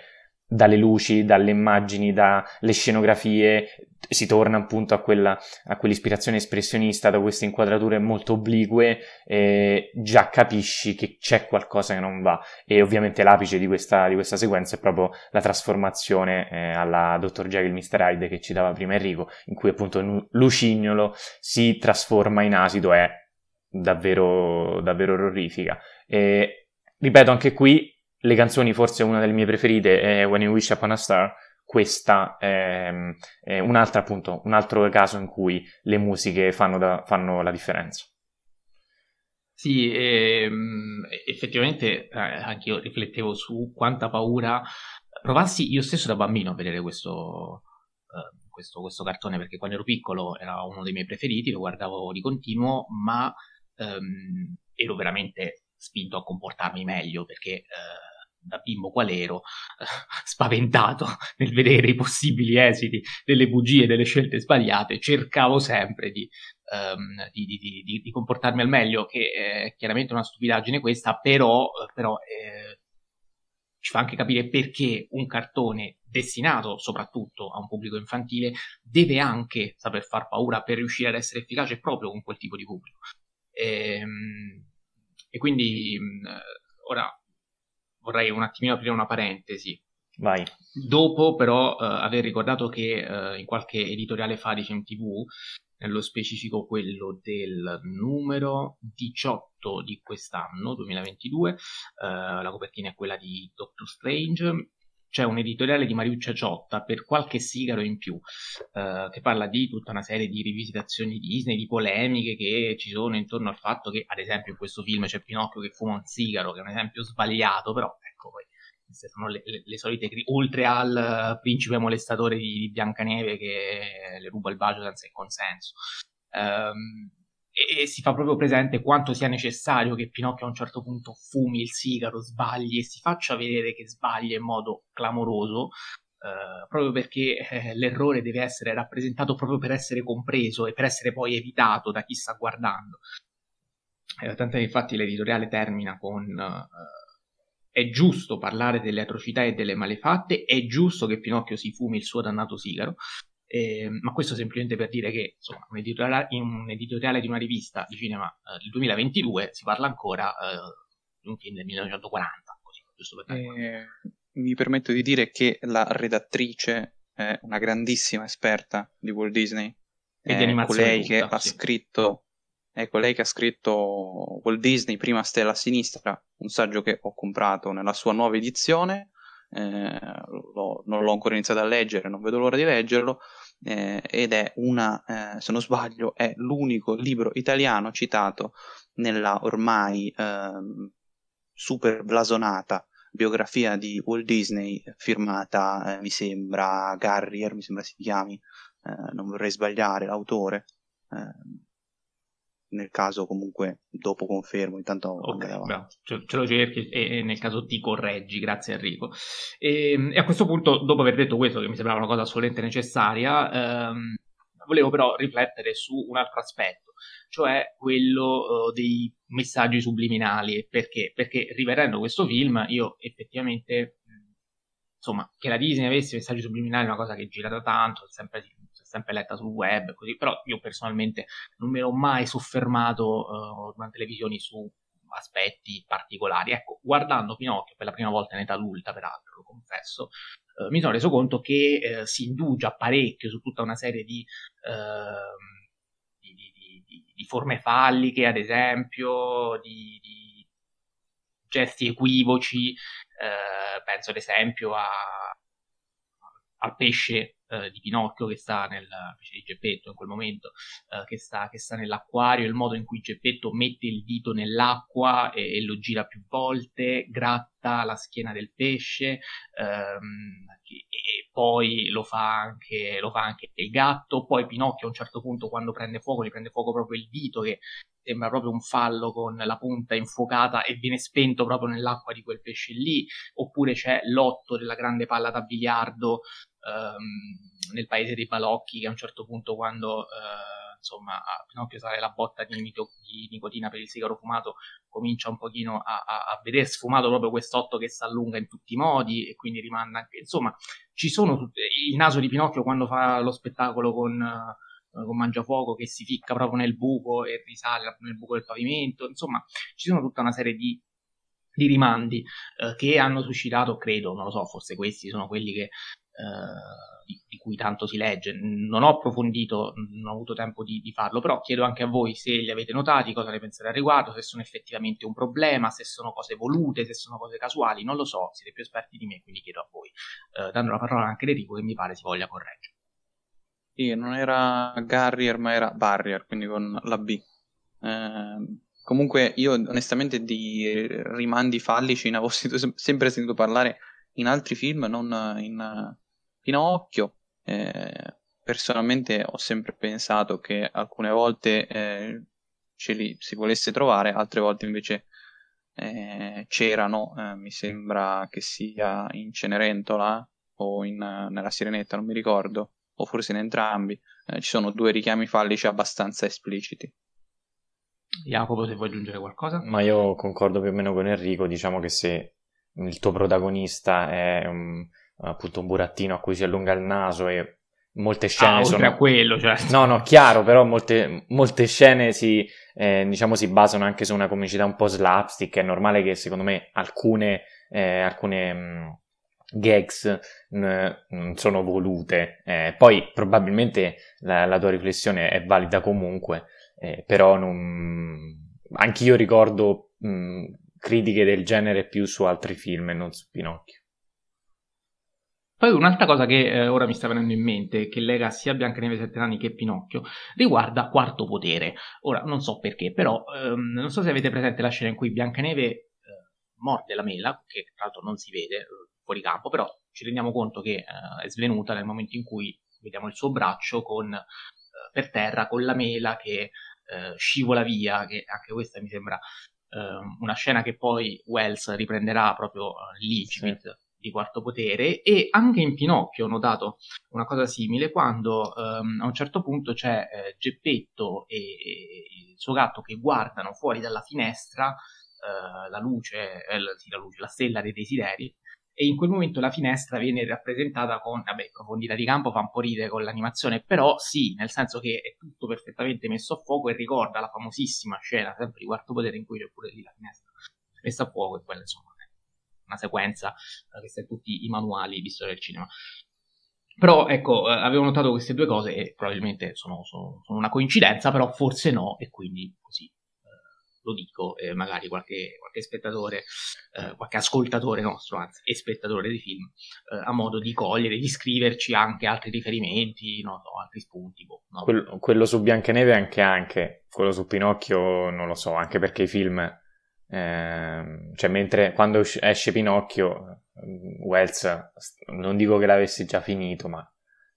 [SPEAKER 2] dalle luci, dalle immagini, dalle scenografie, si torna appunto a, quella, a quell'ispirazione espressionista, da queste inquadrature molto oblique, eh, già capisci che c'è qualcosa che non va. E ovviamente l'apice di questa, di questa sequenza è proprio la trasformazione eh, alla Dr. Jekyll Mr. Hyde che citava prima Enrico, in cui appunto Lucignolo si trasforma in asido, è davvero, davvero orrorifica. E, ripeto, anche qui le canzoni, forse una delle mie preferite è When You Wish Upon a Star. Questa è, è un'altra, appunto, un altro caso in cui le musiche fanno, da, fanno la differenza.
[SPEAKER 1] Sì, ehm, effettivamente eh, anche io riflettevo su quanta paura provassi io stesso da bambino a vedere questo, eh, questo, questo, cartone, perché quando ero piccolo era uno dei miei preferiti, lo guardavo di continuo, ma ehm, ero veramente spinto a comportarmi meglio perché eh, da bimbo qual ero, spaventato nel vedere i possibili esiti delle bugie, delle scelte sbagliate, cercavo sempre di, um, di, di, di comportarmi al meglio, che è chiaramente una stupidaggine questa, però, però eh, ci fa anche capire perché un cartone destinato soprattutto a un pubblico infantile deve anche saper far paura per riuscire ad essere efficace proprio con quel tipo di pubblico. E, ehm, e quindi ora vorrei un attimino aprire una parentesi.
[SPEAKER 2] Vai.
[SPEAKER 1] Dopo però uh, aver ricordato che uh, in qualche editoriale fa di TV, nello specifico quello del numero 18 di quest'anno, 2022, uh, eh, la copertina è quella di Doctor Strange, c'è un editoriale di Mariuccia Ciotta per qualche sigaro in più, eh, che parla di tutta una serie di rivisitazioni Disney, di polemiche che ci sono intorno al fatto che, ad esempio, in questo film c'è Pinocchio che fuma un sigaro, che è un esempio sbagliato, però ecco poi sono le, le, le solite oltre al principe molestatore di, di Biancaneve che le ruba il bacio senza il consenso. Um, e, si fa proprio presente quanto sia necessario che Pinocchio a un certo punto fumi il sigaro, sbagli e si faccia vedere che sbaglia in modo clamoroso, eh, proprio perché eh, l'errore deve essere rappresentato proprio per essere compreso e per essere poi evitato da chi sta guardando. Eh, tanto che infatti l'editoriale termina con eh, è giusto parlare delle atrocità e delle malefatte, è giusto che Pinocchio si fumi il suo dannato sigaro, eh, ma questo semplicemente per dire che insomma, un editoriale, in un editoriale di una rivista di cinema eh, del 2022 si parla ancora eh, di un film del 1940. Così, giusto per
[SPEAKER 3] eh, mi permetto di dire che la redattrice è una grandissima esperta di Walt Disney.
[SPEAKER 1] E di animazione
[SPEAKER 3] colei
[SPEAKER 1] tutta,
[SPEAKER 3] che
[SPEAKER 1] sì.
[SPEAKER 3] ha scritto è colei che ha scritto Walt Disney, prima Stella a sinistra, un saggio che ho comprato nella sua nuova edizione, eh, lo, non l'ho ancora iniziato a leggere, non vedo l'ora di leggerlo, eh, ed è una, eh, se non sbaglio, è l'unico libro italiano citato nella ormai ehm, super blasonata biografia di Walt Disney firmata, eh, mi sembra, Garrier, mi sembra si chiami, eh, non vorrei sbagliare l'autore. Nel caso comunque dopo confermo, intanto
[SPEAKER 1] Ok, bravo. Ce, ce lo cerchi e, e nel caso ti correggi, grazie Enrico. E, e, a questo punto, dopo aver detto questo, che mi sembrava una cosa assolutamente necessaria, ehm, volevo però riflettere su un altro aspetto, cioè quello uh, dei messaggi subliminali. Perché? Perché rivedendo questo film, io effettivamente, insomma, che la Disney avesse messaggi subliminali è una cosa che gira da tanto, sempre sempre letta sul web, così, però io personalmente non mi ero mai soffermato uh, durante le visioni su aspetti particolari. Ecco, guardando Pinocchio per la prima volta in età adulta, peraltro, lo confesso, uh, mi sono reso conto che uh, si indugia parecchio su tutta una serie di, ehm, di, forme falliche, ad esempio, di, gesti equivoci, penso ad esempio a, al pesce eh, di Pinocchio che sta nel pesce di Geppetto in quel momento, eh, che, sta, che, sta, nell'acquario, il modo in cui Geppetto mette il dito nell'acqua e, e lo gira più volte, gratta la schiena del pesce, ehm, e poi lo fa, anche, lo fa anche il gatto, poi Pinocchio a un certo punto quando prende fuoco, gli prende fuoco proprio il dito che sembra proprio un fallo con la punta infuocata e viene spento proprio nell'acqua di quel pesce lì, oppure c'è l'otto della grande palla da biliardo ehm, nel paese dei balocchi che a un certo punto quando eh, insomma Pinocchio sale la botta di, di, nicotina per il sigaro fumato comincia un pochino a, a, a vedere sfumato proprio quest'otto che si allunga in tutti i modi e quindi rimanda anche insomma ci sono il naso di Pinocchio quando fa lo spettacolo con uh, con Mangiafuoco che si ficca proprio nel buco e risale nel buco del pavimento, insomma ci sono tutta una serie di di rimandi eh, che hanno suscitato, credo, non lo so, forse questi sono quelli che, eh, di, di, cui tanto si legge. Non ho approfondito, non ho avuto tempo di, di, farlo, però chiedo anche a voi se li avete notati, cosa ne pensate al riguardo, se sono effettivamente un problema, se sono cose volute, se sono cose casuali, non lo so, siete più esperti di me, quindi chiedo a voi, eh, dando la parola anche ad Enrico che mi pare si voglia correggere.
[SPEAKER 3] Sì, non era Garrier, ma era Barrier, quindi con la B. Eh, Comunque io onestamente di rimandi fallici ne avevo sempre sentito parlare in altri film, non in Pinocchio. Eh, personalmente ho sempre pensato che alcune volte eh, ce li si volesse trovare, altre volte invece eh, c'erano, eh, mi sembra che sia in Cenerentola o in, nella Sirenetta, non mi ricordo, o forse in entrambi, eh, ci sono due richiami fallici abbastanza espliciti.
[SPEAKER 1] Jacopo, se vuoi aggiungere qualcosa?
[SPEAKER 2] Ma io concordo più o meno con Enrico, diciamo che se il tuo protagonista è un, appunto un burattino a cui si allunga il naso e molte ah, scene
[SPEAKER 1] ah,
[SPEAKER 2] sono...
[SPEAKER 1] a quello, certo.
[SPEAKER 2] No, no, chiaro, però molte, molte scene si, eh, diciamo, si basano anche su una comicità un po' slapstick, è normale che secondo me alcune, eh, alcune mh, mm, gags non sono volute, eh, poi probabilmente la, la, tua riflessione è valida comunque, eh, però non... anch'io ricordo mh, critiche del genere più su altri film e non su Pinocchio.
[SPEAKER 1] Poi un'altra cosa che eh, ora mi sta venendo in mente, che lega sia Biancaneve Sette Anni che Pinocchio, riguarda Quarto Potere. Ora, non so perché, però ehm, non so se avete presente la scena in cui Biancaneve eh, morde la mela, che tra l'altro non si vede fuori campo, però ci rendiamo conto che eh, è svenuta nel momento in cui vediamo il suo braccio con, eh, per terra con la mela che eh, scivola via, che anche questa mi sembra ehm, una scena che poi Wells riprenderà proprio lì, sì. di quarto potere. E anche in Pinocchio ho notato una cosa simile quando um, a un certo punto c'è eh, Geppetto e, e, il suo gatto che guardano fuori dalla finestra uh, la luce, eh, sì, la luce, la stella dei desideri e in quel momento la finestra viene rappresentata con, vabbè, profondità di campo fa un po' ridere con l'animazione, però sì, nel senso che è tutto perfettamente messo a fuoco e ricorda la famosissima scena sempre di quarto potere in cui c'è pure lì la finestra messa a fuoco e quella insomma una sequenza eh, che sta in tutti i manuali di storia del cinema. Però ecco, eh, avevo notato queste due cose e probabilmente sono, sono, sono una coincidenza, però forse no, e quindi così lo dico, e magari qualche, qualche spettatore, eh, qualche ascoltatore nostro, anzi, e spettatore di film, eh, ha modo di cogliere, di scriverci anche altri riferimenti, non so, altri spunti. Boh,
[SPEAKER 2] no? quello, quello, su Biancaneve anche anche, quello su Pinocchio non lo so, anche perché i film eh, cioè, mentre quando esce Pinocchio, Wells, non dico che l'avesse già finito, ma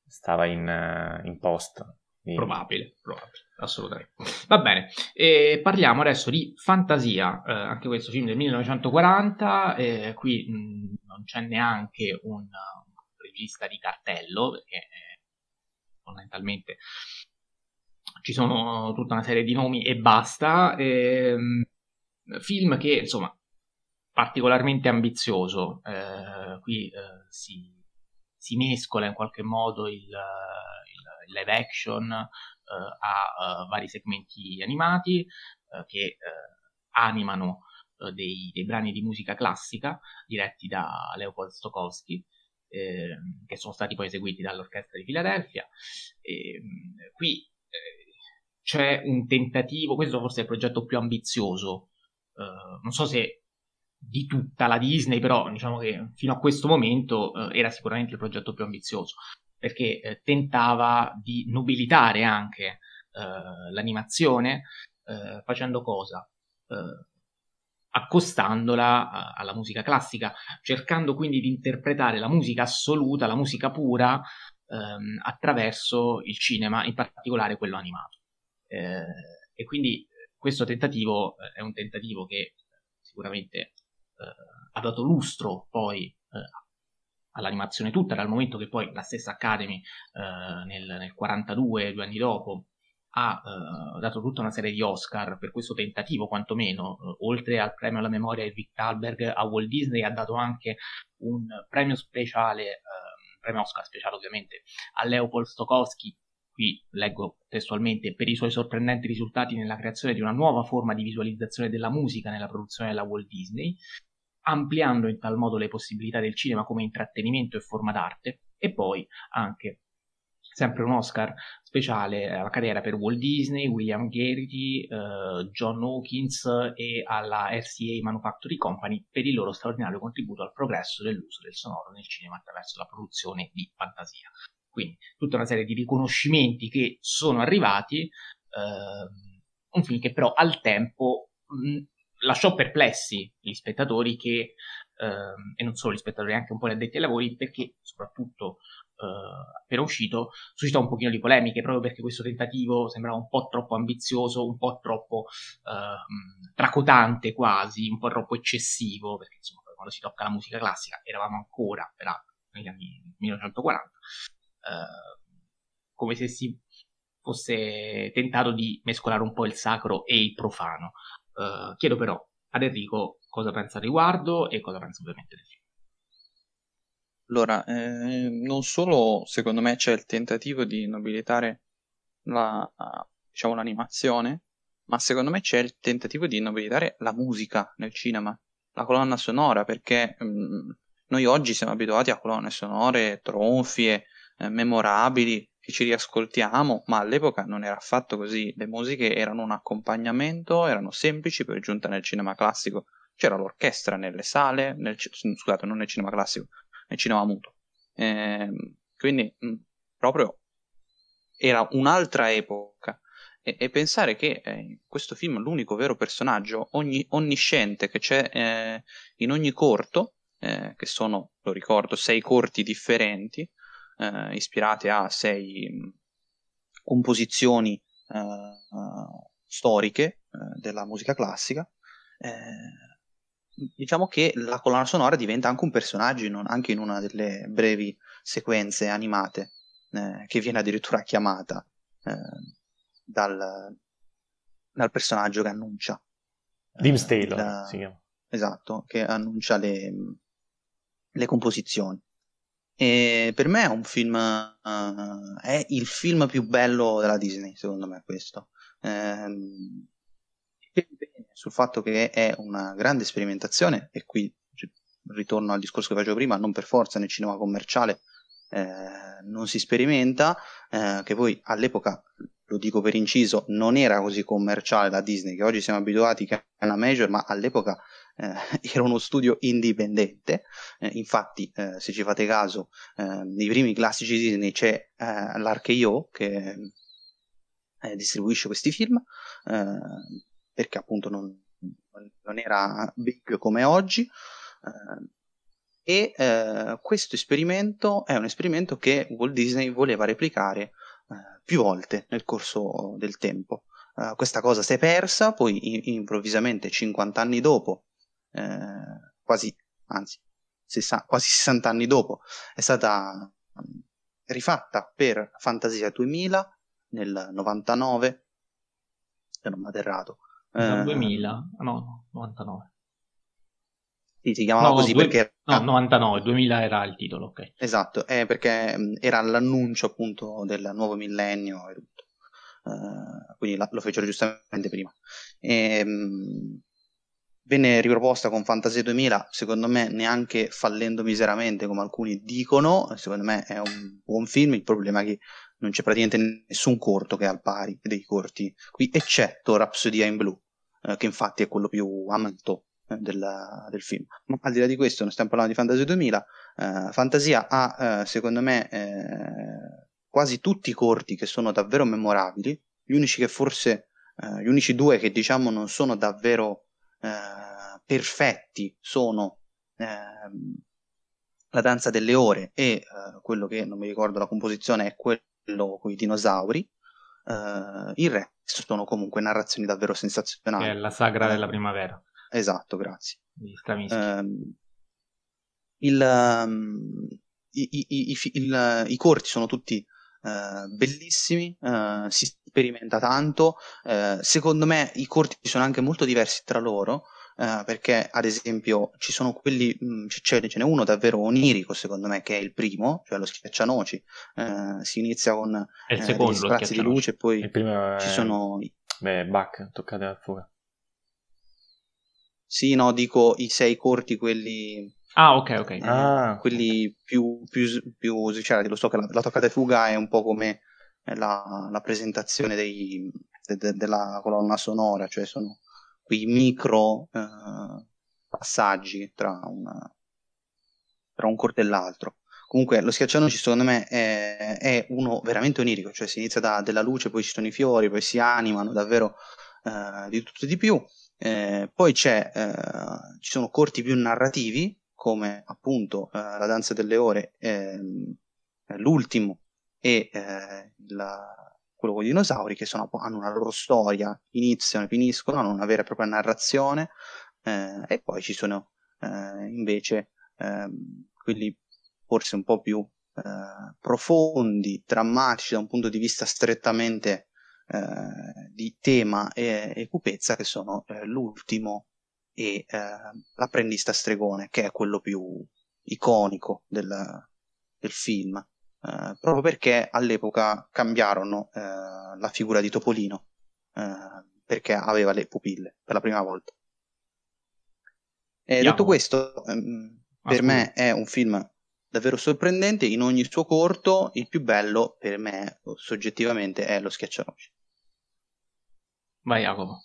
[SPEAKER 2] stava in, uh, in post.
[SPEAKER 1] Quindi... Probabile, probabile, assolutamente. Va bene, e parliamo adesso di Fantasia, eh, anche questo film del 1940, eh, qui mh, non c'è neanche un, un, regista di cartello, perché eh, fondamentalmente ci sono tutta una serie di nomi e basta. Ehm, film che, insomma, particolarmente ambizioso. Eh, qui eh, si, si, mescola in qualche modo il, il, il live action eh, a vari segmenti animati eh, che eh, animano eh, dei, dei, brani di musica classica diretti da Leopold Stokowski. che sono stati poi eseguiti dall'Orchestra di Filadelfia. qui c'è un tentativo, questo forse è il progetto più ambizioso eh, non so se di tutta la Disney, però diciamo che fino a questo momento uh, era sicuramente il progetto più ambizioso, perché uh, tentava di nobilitare anche l'animazione facendo cosa? accostandola alla musica classica, cercando quindi di interpretare la musica assoluta, la musica pura, ehm, attraverso il cinema, in particolare quello animato. Eh, e quindi questo tentativo eh, è un tentativo che eh, sicuramente eh, ha dato lustro poi eh, all'animazione tutta, dal momento che poi la stessa Academy eh, nel, nel 42, due anni dopo, ha eh, dato tutta una serie di Oscar per questo tentativo, quantomeno, oltre al premio alla memoria di Rick Talberg a Walt Disney, ha dato anche un premio speciale, premio Oscar speciale ovviamente, a Leopold Stokowski. Qui leggo testualmente, per i suoi sorprendenti risultati nella creazione di una nuova forma di visualizzazione della musica nella produzione della Walt Disney, ampliando in tal modo le possibilità del cinema come intrattenimento e forma d'arte, e poi anche sempre un Oscar speciale alla carriera per Walt Disney, William Garrity, uh, John Hawkins e alla RCA Manufacturing Company per il loro straordinario contributo al progresso dell'uso del sonoro nel cinema attraverso la produzione di fantasia. Quindi tutta una serie di riconoscimenti che sono arrivati, eh, un film che però al tempo mh, lasciò perplessi gli spettatori che ehm, e non solo gli spettatori, anche un po' gli addetti ai lavori, perché soprattutto eh, appena uscito, suscitò un pochino di polemiche, proprio perché questo tentativo sembrava un po' troppo ambizioso, un po' troppo eh, tracotante quasi, un po' troppo eccessivo, perché insomma quando si tocca la musica classica eravamo ancora, peraltro, negli anni 1940, eh, come se si fosse tentato di mescolare un po' il sacro e il profano. Uh, chiedo però ad Enrico cosa pensa al riguardo e cosa pensa ovviamente del film.
[SPEAKER 3] Allora, eh, non solo secondo me c'è il tentativo di nobilitare la, diciamo, l'animazione, ma secondo me c'è il tentativo di nobilitare la musica nel cinema, la colonna sonora, perché mh, mm, noi oggi siamo abituati a colonne sonore tronfie, eh, memorabili, che ci riascoltiamo, ma all'epoca non era affatto così. Le musiche erano un accompagnamento, erano semplici per giunta nel cinema classico. C'era l'orchestra nelle sale, nel, scusate, non nel cinema classico, nel cinema muto. Eh, quindi mh, proprio era un'altra epoca. E, e pensare che eh, questo film l'unico vero personaggio ogni, onnisciente che c'è eh, in ogni corto, eh, che sono, lo ricordo, sei corti differenti, eh, ispirate a sei mh, composizioni uh, storiche uh, della musica classica, diciamo che la colonna sonora diventa anche un personaggio, in un, anche in una delle brevi sequenze animate, eh, che viene addirittura chiamata eh, dal, dal, personaggio che annuncia.
[SPEAKER 2] Dim Taylor, la, chiama.
[SPEAKER 3] Esatto, che annuncia le, le composizioni. E per me è un film, uh, è il film più bello della Disney, secondo me questo. Eh, sul fatto che è una grande sperimentazione, e qui ritorno al discorso che facevo prima, non per forza nel cinema commerciale eh, non si sperimenta, eh, che poi all'epoca, lo dico per inciso, non era così commerciale la Disney, che oggi siamo abituati che è una major, ma all'epoca era uno studio indipendente, eh, infatti eh, se ci fate caso, eh, nei primi classici Disney c'è eh, l'Archeio che distribuisce questi film, perché appunto non, non, era big come oggi. e questo esperimento è un esperimento che Walt Disney voleva replicare più volte nel corso del tempo. Uh, questa cosa si è persa, poi in- improvvisamente 50 anni dopo eh, quasi, anzi, 60, quasi 60 anni dopo, è stata um, rifatta per Fantasia 2000 nel 99, se non ha errato.
[SPEAKER 1] Eh, 2000? No, 99.
[SPEAKER 3] Sì, si chiamava no, così due, perché...
[SPEAKER 1] No, 99, 2000 era il titolo, ok.
[SPEAKER 3] Esatto, è perché mm, era l'annuncio appunto del nuovo millennio e tutto. Uh, quindi la, lo fecero giustamente prima. E, um, venne riproposta con Fantasia 2000, secondo me neanche fallendo miseramente come alcuni dicono, secondo me è un buon film, il problema è che non c'è praticamente nessun corto che è al pari dei corti qui, eccetto Rhapsodia in Blue, eh, che infatti è quello più amato eh, del, del, film. Ma al di là di questo, non stiamo parlando di Fantasia 2000, eh, Fantasia ha, eh, secondo me, eh, quasi tutti i corti che sono davvero memorabili, gli unici che forse, eh, gli unici due che diciamo non sono davvero eh, perfetti sono eh, la danza delle ore e eh, quello che non mi ricordo la composizione è quello con i dinosauri. Eh, il resto sono comunque narrazioni davvero sensazionali.
[SPEAKER 1] Che è la sagra della primavera.
[SPEAKER 3] Esatto, grazie. Ehm, il, um, i, i, i, il, i, corti sono tutti Uh, bellissimi, uh, si sperimenta tanto. Uh, secondo me i corti sono anche molto diversi tra loro. perché ad esempio ci sono quelli, mh, mm, ce, ce n'è uno davvero onirico secondo me che è il primo, cioè lo schiaccianoci, si inizia con
[SPEAKER 1] è il secondo,
[SPEAKER 3] sprazzi di luce e poi
[SPEAKER 2] il primo
[SPEAKER 3] ci sono...
[SPEAKER 2] Beh, Bach, toccate a fuga.
[SPEAKER 3] Sì, no, dico i sei corti, quelli
[SPEAKER 1] Ah, ok, ok.
[SPEAKER 3] Ah, quelli più, più, più cioè, lo so che la, la toccata e fuga è un po' come la, la presentazione dei, de, de, della colonna sonora, cioè sono quei micro eh, passaggi tra, una, tra un corto e l'altro. Comunque, lo schiaccianoci secondo me è, è, uno veramente onirico, cioè si inizia da della luce, poi ci sono i fiori, poi si animano davvero eh, di tutto e di più. Eh, poi c'è, eh, ci sono corti più narrativi, come appunto eh, La danza delle ore, ehm, l'ultimo e eh, la, quello con i dinosauri, che sono, hanno una loro storia, iniziano e finiscono, hanno una vera e propria narrazione, eh, e poi ci sono eh, invece ehm, quelli forse un po' più eh, profondi, drammatici da un punto di vista strettamente eh, di tema e, e cupezza, che sono eh, l'ultimo e l'apprendista stregone, che è quello più iconico del, del film. Uh, proprio perché all'epoca cambiarono uh, la figura di Topolino uh, perché aveva le pupille per la prima volta. E detto questo, um, per me è un film davvero sorprendente in ogni suo corto. Il più bello per me, soggettivamente, è Lo schiaccianoci.
[SPEAKER 1] Vai, Jacopo.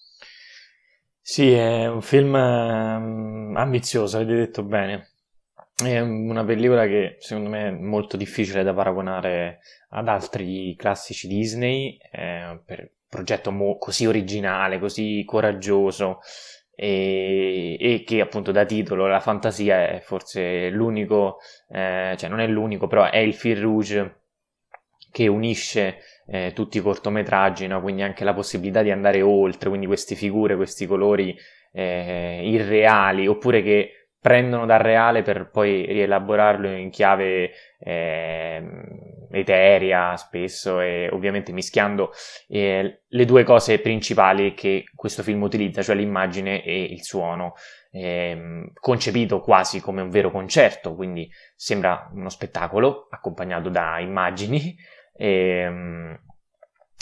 [SPEAKER 2] Sì, è un film um, ambizioso, avete detto bene. È una pellicola che secondo me è molto difficile da paragonare ad altri classici Disney, eh, per un progetto mo- così originale, così coraggioso e, e, che appunto da titolo la fantasia è forse l'unico, eh, cioè non è l'unico, però è il fil rouge che unisce eh, tutti i cortometraggi, no? quindi anche la possibilità di andare oltre, quindi queste figure, questi colori eh, irreali, oppure che prendono dal reale per poi rielaborarlo in chiave eh, eterea spesso e ovviamente mischiando eh, le due cose principali che questo film utilizza, cioè l'immagine e il suono, eh, concepito quasi come un vero concerto, quindi sembra uno spettacolo accompagnato da immagini. Ehm,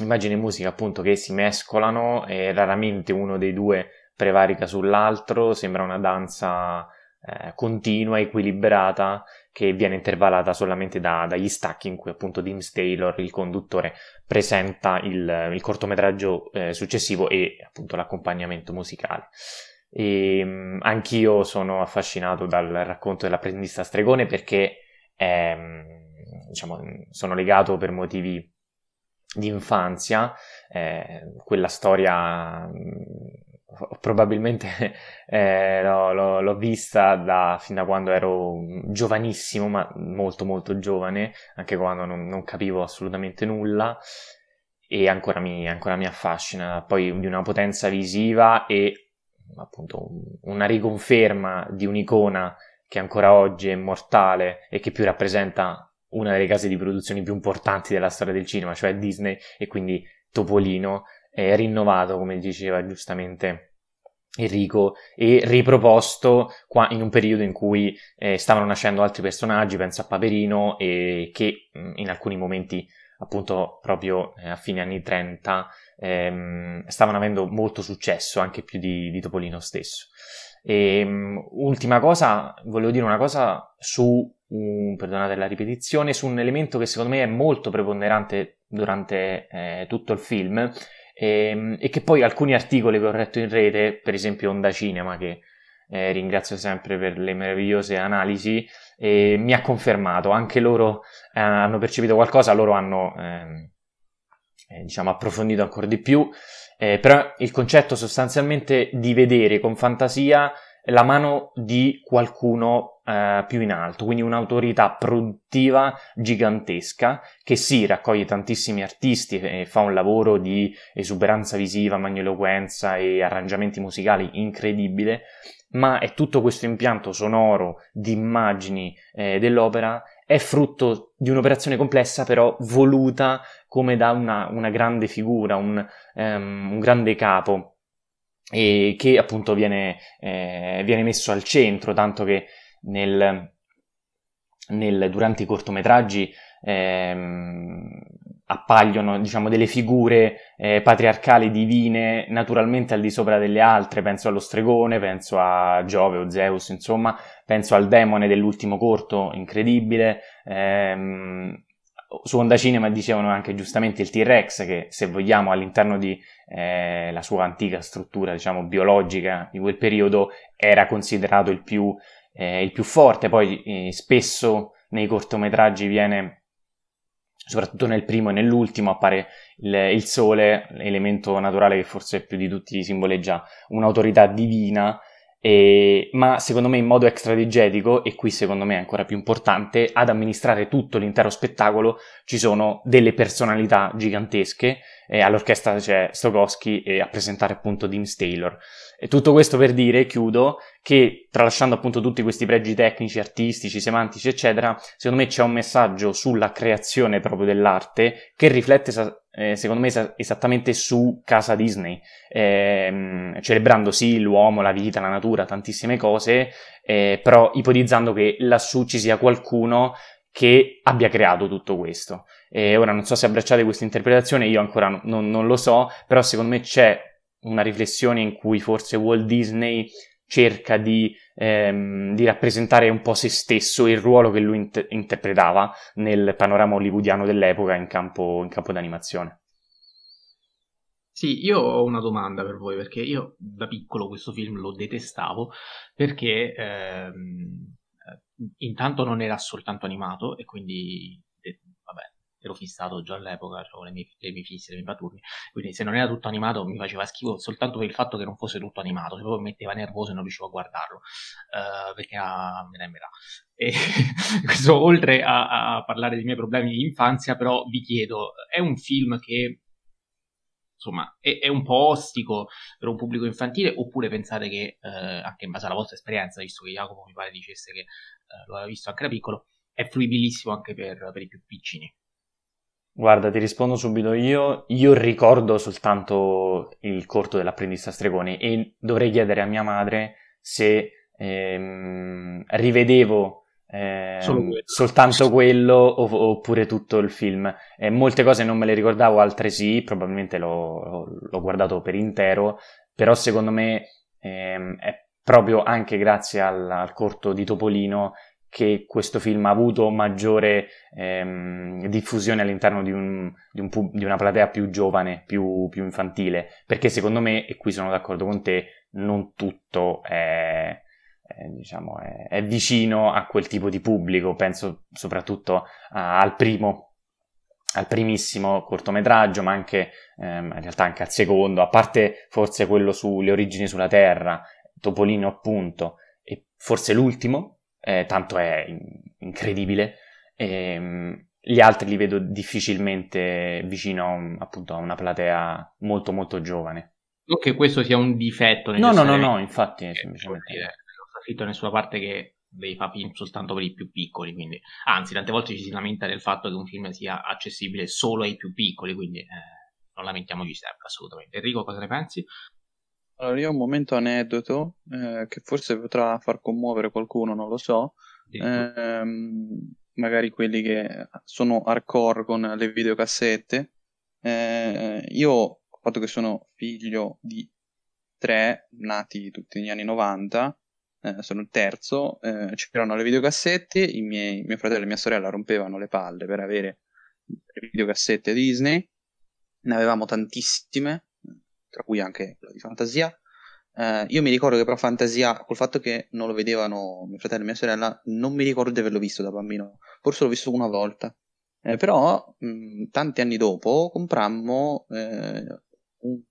[SPEAKER 2] immagini e musica appunto che si mescolano e raramente uno dei due prevarica sull'altro, sembra una danza eh, continua, equilibrata, che viene intervallata solamente da, dagli stacchi in cui appunto Dims Taylor, il conduttore, presenta il, il cortometraggio eh, successivo e appunto l'accompagnamento musicale. E, um, anch'io sono affascinato dal racconto dell'apprendista stregone perché ehm, diciamo, sono legato per motivi di infanzia, eh, quella storia probabilmente eh, l'ho, l'ho, l'ho, vista da, fin da quando ero giovanissimo, ma molto molto giovane, anche quando non, non capivo assolutamente nulla e ancora mi, ancora mi, affascina. Poi di una potenza visiva e appunto una riconferma di un'icona che ancora oggi è immortale e che più rappresenta una delle case di produzione più importanti della storia del cinema, cioè Disney e quindi Topolino eh, rinnovato, come diceva giustamente Enrico, e riproposto qua in un periodo in cui eh, stavano nascendo altri personaggi, penso a Paperino, e che mh, in alcuni momenti, appunto proprio eh, a fine anni 30, ehm, stavano avendo molto successo, anche più di, di Topolino stesso. E, um, ultima cosa, volevo dire una cosa su, um, perdonate la ripetizione, su un elemento che secondo me è molto preponderante durante eh, tutto il film, e, ehm, e, che poi alcuni articoli che ho letto in rete, per esempio Onda Cinema, che eh, ringrazio sempre per le meravigliose analisi, eh, mi ha confermato, anche loro eh, hanno percepito qualcosa, loro hanno ehm, eh, diciamo approfondito ancora di più, eh, però il concetto sostanzialmente di vedere con fantasia la mano di qualcuno eh, più in alto, quindi un'autorità produttiva gigantesca che sì, raccoglie tantissimi artisti e fa un lavoro di esuberanza visiva, magniloquenza e arrangiamenti musicali incredibile, ma è tutto questo impianto sonoro di immagini eh, dell'opera è frutto di un'operazione complessa però voluta come da una, una grande figura, un, um, un grande capo e che appunto viene, eh, viene messo al centro, tanto che nel, nel, durante i cortometraggi ehm, appaiono diciamo, delle figure eh, patriarcali divine naturalmente al di sopra delle altre, penso allo stregone, penso a Giove o Zeus, insomma, penso al demone dell'ultimo corto incredibile, ehm, su Onda Cinema dicevano anche giustamente il T-Rex che se vogliamo all'interno di eh, sua antica struttura diciamo biologica di quel periodo era considerato il più, eh, il più forte. Poi eh, spesso nei cortometraggi viene soprattutto nel primo e nell'ultimo appare il, il sole elemento naturale che forse più di tutti simboleggia un'autorità divina e, ma secondo me in modo extradigetico, e qui secondo me è ancora più importante, ad amministrare tutto l'intero spettacolo ci sono delle personalità gigantesche, eh, all'orchestra c'è Stokowski e a presentare appunto Dean Taylor. E tutto questo per dire, chiudo, che tralasciando appunto tutti questi pregi tecnici, artistici, semantici, eccetera, secondo me c'è un messaggio sulla creazione proprio dell'arte che riflette eh, secondo me es- esattamente su casa Disney, ehm, celebrando sì l'uomo, la vita, la natura, tantissime cose, eh, però ipotizzando che lassù ci sia qualcuno che abbia creato tutto questo. E ora non so se abbracciate questa interpretazione, io ancora no, non, non lo so, però secondo me c'è una riflessione in cui forse Walt Disney cerca di, ehm, di, rappresentare un po' se stesso e il ruolo che lui inter- interpretava nel panorama hollywoodiano dell'epoca in campo, in campo d'animazione.
[SPEAKER 1] Sì, io ho una domanda per voi, perché io da piccolo questo film lo detestavo, perché ehm, intanto non era soltanto animato, e quindi, eh, ero fissato già all'epoca, avevo le mie, le mie fisse, le mie paturni, quindi se non era tutto animato mi faceva schifo soltanto per il fatto che non fosse tutto animato, se proprio mi metteva nervoso e non riuscivo a guardarlo, uh, perché a me ne E questo oltre a, a parlare dei miei problemi di infanzia, però vi chiedo, è un film che insomma, è, è, un po' ostico per un pubblico infantile, oppure pensate che, eh, anche in base alla vostra esperienza, visto che Jacopo mi pare dicesse che eh, lo aveva visto anche da piccolo, è fruibilissimo anche per, per i più piccini?
[SPEAKER 2] Guarda, ti rispondo subito io. Io ricordo soltanto il corto dell'apprendista stregone e dovrei chiedere a mia madre se ehm, rivedevo eh, quello. soltanto quello oppure tutto il film. Eh, molte cose non me le ricordavo, altre sì, probabilmente l'ho, l'ho guardato per intero, però secondo me ehm, è proprio anche grazie al, al corto di Topolino che questo film ha avuto maggiore ehm, diffusione all'interno di, un, di, un, di, una platea più giovane, più, più, infantile, perché secondo me, e qui sono d'accordo con te, non tutto è, è, diciamo, è, è vicino a quel tipo di pubblico, penso soprattutto a, al primo al primissimo cortometraggio, ma anche ehm, in realtà anche al secondo, a parte forse quello sulle origini sulla Terra, Topolino appunto, e forse l'ultimo, eh, tanto è incredibile. E, ehm, gli altri li vedo difficilmente vicino a, un, appunto, a una platea molto molto giovane.
[SPEAKER 1] Non che questo sia un difetto.
[SPEAKER 2] No, no, no, no, infatti è semplicemente...
[SPEAKER 1] Non sta scritto nessuna parte che dei fa film soltanto per i più piccoli, quindi... Anzi, tante volte ci si lamenta del fatto che un film sia accessibile solo ai più piccoli, quindi eh, non lamentiamoci sempre, assolutamente. Enrico, cosa ne pensi?
[SPEAKER 3] Allora, io ho un momento aneddoto eh, che forse potrà far commuovere qualcuno, non lo so. Eh, magari quelli che sono hardcore con le videocassette. Eh, io, il fatto che sono figlio di tre, nati tutti negli anni 90, eh, sono il terzo, eh, c'erano le videocassette, i miei, mio fratello e mia sorella rompevano le palle per avere le videocassette Disney, ne avevamo tantissime, tra cui anche quella di fantasia. Eh, io mi ricordo che però fantasia, col fatto che non lo vedevano mio fratello e mia sorella, non mi ricordo di averlo visto da bambino, forse l'ho visto una volta. Eh, però mh, tanti anni dopo comprammo eh, un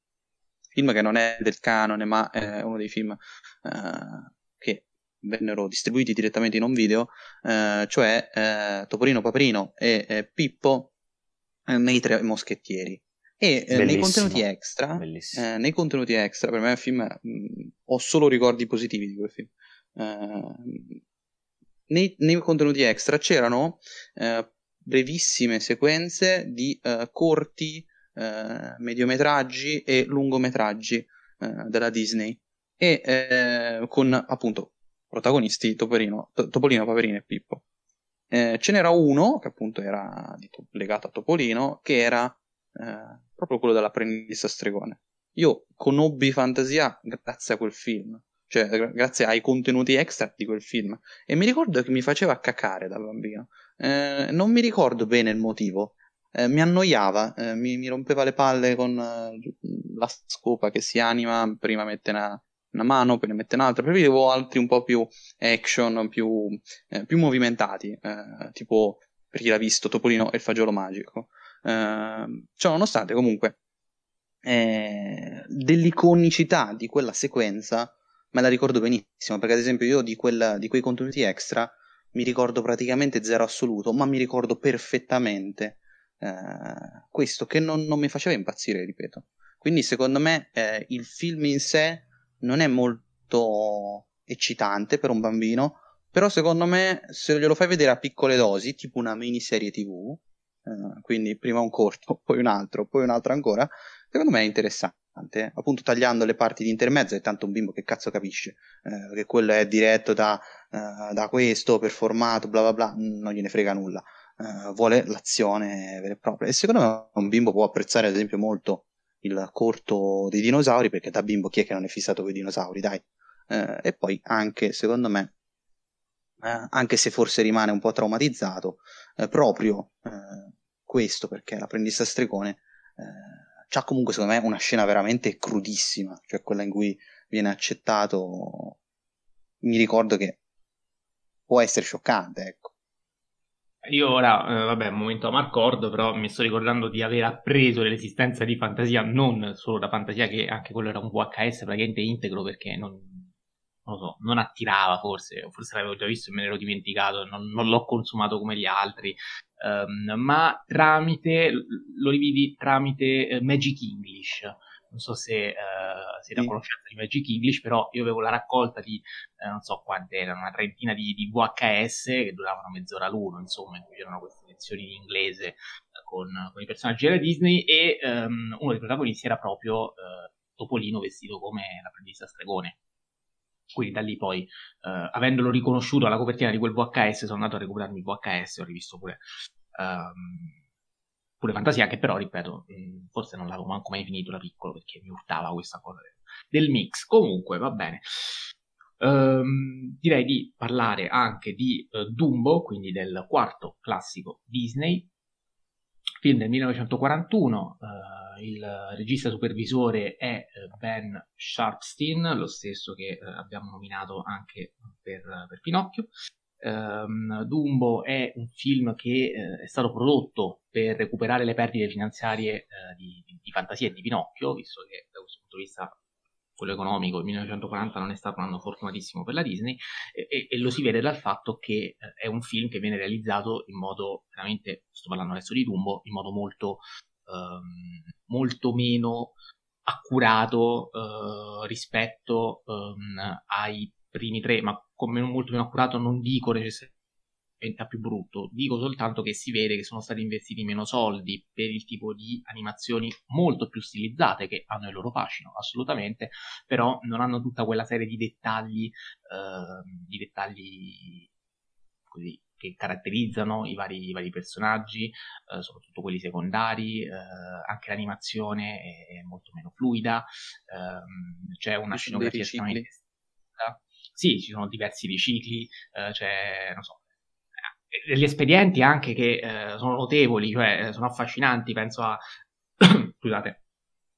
[SPEAKER 3] film che non è del canone, ma è uno dei film eh, che vennero distribuiti direttamente in un video, eh, cioè eh, Topolino Paperino e Pippo nei tre moschettieri. E eh, nei contenuti extra, eh, nei contenuti extra, per me è un film, mh, mm, ho solo ricordi positivi di quel film. Eh, nei, nei, contenuti extra c'erano eh, brevissime sequenze di eh, corti eh, mediometraggi e lungometraggi della Disney e con appunto protagonisti Topolino, Topolino, Paperino e Pippo. ce n'era uno che appunto era legato a Topolino che era eh, proprio quello dell'apprendista stregone. Io conobbi fantasia grazie a quel film, cioè grazie ai contenuti extra di quel film. E mi ricordo che mi faceva cacare da bambino. Eh, non mi ricordo bene il motivo. Eh, mi annoiava, eh, mi, mi, rompeva le palle con eh, la scopa che si anima, prima mette una, una mano, poi ne mette un'altra. Preferivo altri un po' più action, più, eh, più movimentati, eh, tipo per chi l'ha visto Topolino e il fagiolo magico. Uh, ciò nonostante, comunque, eh, dell'iconicità di quella sequenza me la ricordo benissimo, perché ad esempio io di, quel, di quei contenuti extra mi ricordo praticamente zero assoluto, ma mi ricordo perfettamente eh, questo che non, non, mi faceva impazzire, ripeto. Quindi secondo me eh, il film in sé non è molto eccitante per un bambino, però secondo me se glielo fai vedere a piccole dosi, tipo una miniserie tv, eh, quindi prima un corto, poi un altro, poi un altro ancora, secondo me è interessante. Appunto tagliando le parti di intermezzo, è tanto un bimbo che cazzo capisce eh, che quello è diretto da, uh, da questo, performato, bla bla bla, non gliene frega nulla. Uh, vuole l'azione vera e propria. E secondo me un bimbo può apprezzare, ad esempio, molto il corto dei dinosauri, perché da bimbo chi è che non è fissato con i dinosauri, dai. Uh, e poi anche, secondo me, anche se forse rimane un po' traumatizzato, proprio questo, perché l'apprendista stregone c'ha comunque secondo me una scena veramente crudissima, cioè quella in cui viene accettato, mi ricordo che può essere scioccante, ecco.
[SPEAKER 1] Io ora, eh, vabbè, un momento a Marcord, però mi sto ricordando di aver appreso dell'esistenza di fantasia, non solo da fantasia, che anche quello era un VHS praticamente integro, perché non, non so, non attirava forse, forse l'avevo già visto e me ne ero dimenticato, non, non l'ho consumato come gli altri, um, ma tramite, lo rividi tramite uh, Magic English. Non so se uh, siete a conoscenza di Magic English, però io avevo la raccolta di, uh, non so quante erano, una trentina di, di, VHS che duravano mezz'ora l'uno, insomma, in cui c'erano queste lezioni di inglese con, con, i personaggi della Disney e um, uno dei protagonisti era proprio Topolino vestito come l'apprendista stregone quindi da lì poi, eh, avendolo riconosciuto alla copertina di quel VHS, sono andato a recuperarmi il VHS, ho rivisto pure, ehm, pure Fantasia, che però, ripeto, mh, forse non l'avevo manco mai finito da piccolo perché mi urtava questa cosa del mix. Comunque, va bene. Um, direi di parlare anche di uh, Dumbo, quindi del quarto classico Disney, film del 1941, uh, il regista supervisore è eh, Ben Sharpstein, lo stesso che uh, abbiamo nominato anche per, per Pinocchio. Um, Dumbo è un film che uh, è stato prodotto per recuperare le perdite finanziarie di, di, di, Fantasia e di Pinocchio, visto che da questo punto di vista quello economico, il 1940 non è stato un anno fortunatissimo per la Disney e, e, lo si vede dal fatto che eh, è un film che viene realizzato in modo veramente, sto parlando adesso di Dumbo, in modo molto, ehm, molto meno accurato eh, rispetto ehm, ai primi tre, ma come molto meno accurato non dico necessariamente diventa più brutto. Dico soltanto che si vede che sono stati investiti meno soldi per il tipo di animazioni molto più stilizzate che hanno il loro fascino, assolutamente, però non hanno tutta quella serie di dettagli, eh, di dettagli così che caratterizzano i vari, i vari personaggi, eh, soprattutto quelli secondari, eh, anche l'animazione è molto meno fluida, ehm, c'è una scenografia estremamente sì, ci sono diversi ricicli, c'è, non so, degli espedienti anche che eh, sono notevoli, cioè eh, sono affascinanti, penso a scusate,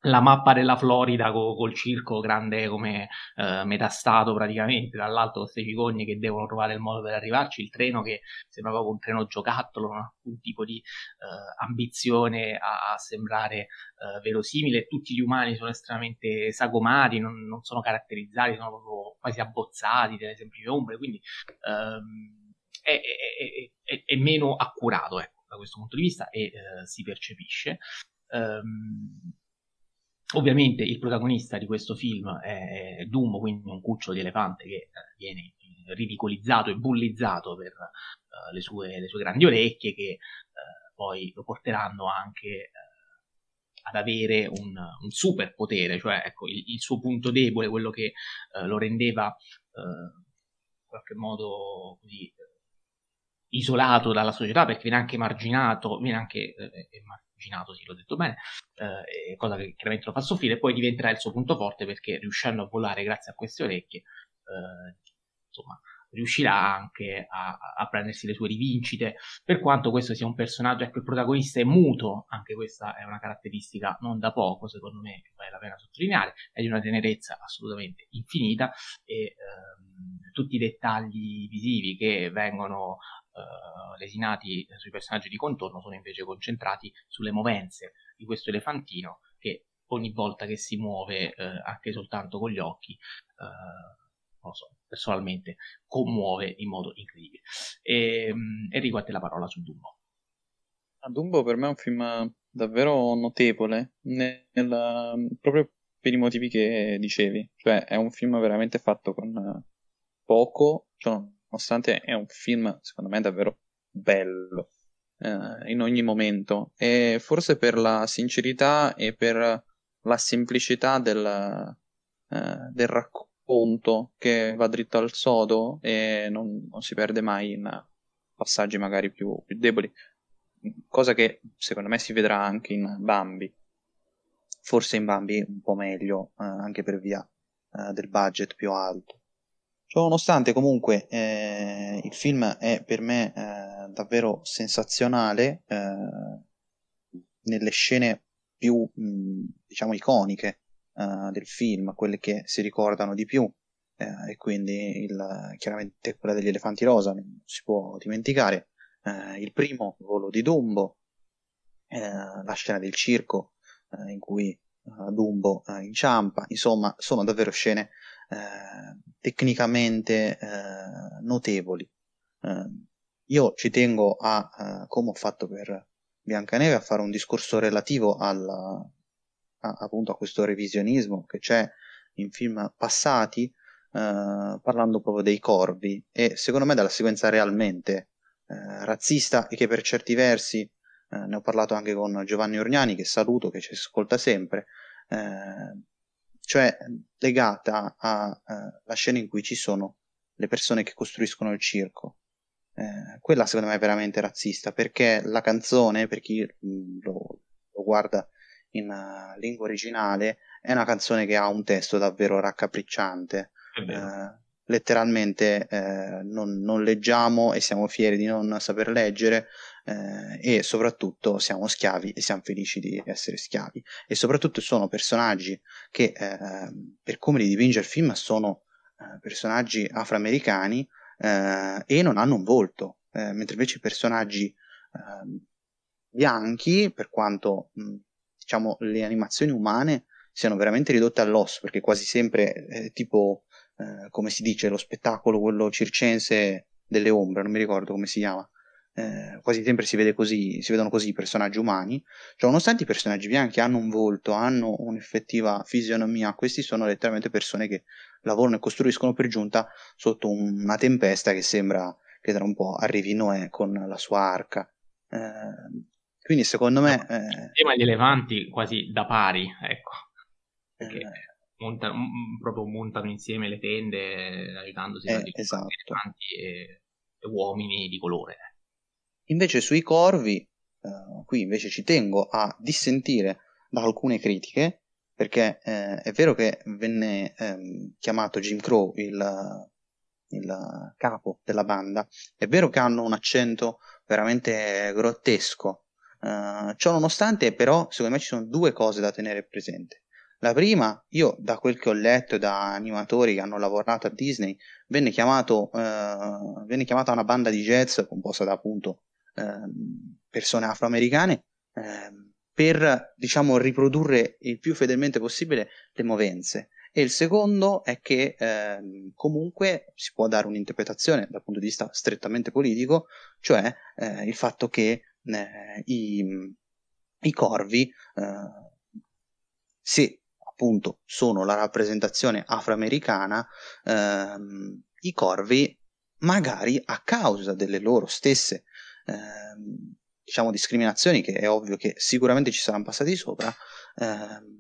[SPEAKER 1] la mappa della Florida co- col circo grande come eh, metastato praticamente, dall'alto queste cicogni che devono trovare il modo per arrivarci, il treno che sembra proprio un treno giocattolo, non ha alcun tipo di eh, ambizione a, a sembrare eh, verosimile, tutti gli umani sono estremamente sagomati, non, non sono caratterizzati, sono proprio quasi abbozzati delle semplici ombre, quindi... Ehm, è, è, è, è meno accurato ecco, da questo punto di vista e eh, si percepisce. Um, ovviamente il protagonista di questo film è Dumbo, quindi un cucciolo di elefante che eh, viene ridicolizzato e bullizzato per uh, le, sue, le, sue, grandi orecchie che uh, poi lo porteranno anche ad avere un, un super potere, cioè ecco, il, il, suo punto debole, quello che lo rendeva in qualche modo così isolato dalla società perché viene anche marginato, viene anche eh, marginato, sì, l'ho detto bene, eh, cosa che chiaramente lo fa soffrire, poi diventerà il suo punto forte perché riuscendo a volare grazie a queste orecchie, eh, insomma, riuscirà anche a, a, prendersi le sue rivincite, per quanto questo sia un personaggio, ecco, il protagonista è muto, anche questa è una caratteristica non da poco, secondo me, vale la pena sottolineare, è di una tenerezza assolutamente infinita e ehm, tutti i dettagli visivi che vengono uh, lesinati sui personaggi di contorno sono invece concentrati sulle movenze di questo elefantino che ogni volta che si muove, uh, anche soltanto con gli occhi, uh, non lo so, personalmente commuove in modo incredibile. E, ehm, Enrico, a te la parola su Dumbo.
[SPEAKER 3] Dumbo per me è un film davvero notevole, nel, proprio per i motivi che dicevi, cioè è un film veramente fatto con poco, cioè, nonostante è un film secondo me davvero bello eh, in ogni momento e forse per la sincerità e per la semplicità del, eh, del racconto che va dritto al sodo e non, non si perde mai in passaggi magari più, più, deboli, cosa che secondo me si vedrà anche in Bambi. Forse in Bambi un po' meglio, eh, anche per via eh, del budget più alto. Ciononostante, comunque, eh, il film è per me eh, davvero sensazionale eh, nelle scene più, mh, diciamo, iconiche uh, del film, quelle che si ricordano di più, uh, e quindi il, chiaramente quella degli elefanti rosa, non si può dimenticare, uh, il primo volo di Dumbo, la scena del circo in cui Dumbo inciampa, insomma sono davvero scene tecnicamente notevoli. io ci tengo a, come ho fatto per Biancaneve, a fare un discorso relativo alla, a, appunto a questo revisionismo che c'è in film passati, eh, parlando proprio dei corvi e secondo me della sequenza realmente eh, razzista e che per certi versi, eh, ne ho parlato anche con Giovanni Orgnani che saluto, che ci ascolta sempre, eh, cioè legata alla eh, scena in cui ci sono le persone che costruiscono il circo. Eh, quella secondo me è veramente razzista perché la canzone, per chi mm, lo, lo guarda in uh, lingua originale, è una canzone che ha un testo davvero raccapricciante. Eh, letteralmente eh, non, non, leggiamo e siamo fieri di non saper leggere eh, e soprattutto siamo schiavi e siamo felici di essere schiavi e soprattutto sono personaggi che eh, per come li dipinge il film sono eh, personaggi afroamericani eh, e non hanno un volto mentre invece i personaggi ehm, bianchi per quanto mh, diciamo, le animazioni umane siano veramente ridotte all'osso, perché quasi sempre è tipo, eh, come si dice, lo spettacolo, quello circense delle ombre, non mi ricordo come si chiama. Eh, quasi sempre si, vede così, si vedono così i personaggi umani, cioè nonostante i personaggi bianchi hanno un volto, hanno un'effettiva fisionomia, questi sono letteralmente persone che lavorano e costruiscono per giunta sotto una tempesta che sembra che tra un po' arrivi Noè con la sua arca. Eh, quindi secondo me...
[SPEAKER 1] Eh... Tema gli elefanti quasi da pari, ecco. Perché eh... montano, proprio montano insieme le tende aiutandosi
[SPEAKER 3] eh, esatto.
[SPEAKER 1] elefanti e, e, uomini di colore.
[SPEAKER 3] Invece sui corvi, eh, qui invece ci tengo a dissentire da alcune critiche, perché eh, è vero che venne ehm, chiamato Jim Crow il, il capo della banda, è vero che hanno un accento veramente grottesco, Uh, ciò nonostante, però, secondo me ci sono due cose da tenere presente. La prima, io da quel che ho letto da animatori che hanno lavorato a Disney, venne, chiamato, uh, venne chiamata una banda di jazz composta da appunto persone afroamericane ehm, per diciamo riprodurre il più fedelmente possibile le movenze. E il secondo è che ehm, comunque si può dare un'interpretazione dal punto di vista strettamente politico, cioè eh, il fatto che eh, i, i, corvi, eh, se appunto sono la rappresentazione afroamericana, ehm, i corvi magari a causa delle loro stesse ehm, diciamo discriminazioni che è ovvio che sicuramente ci saranno passati sopra ehm,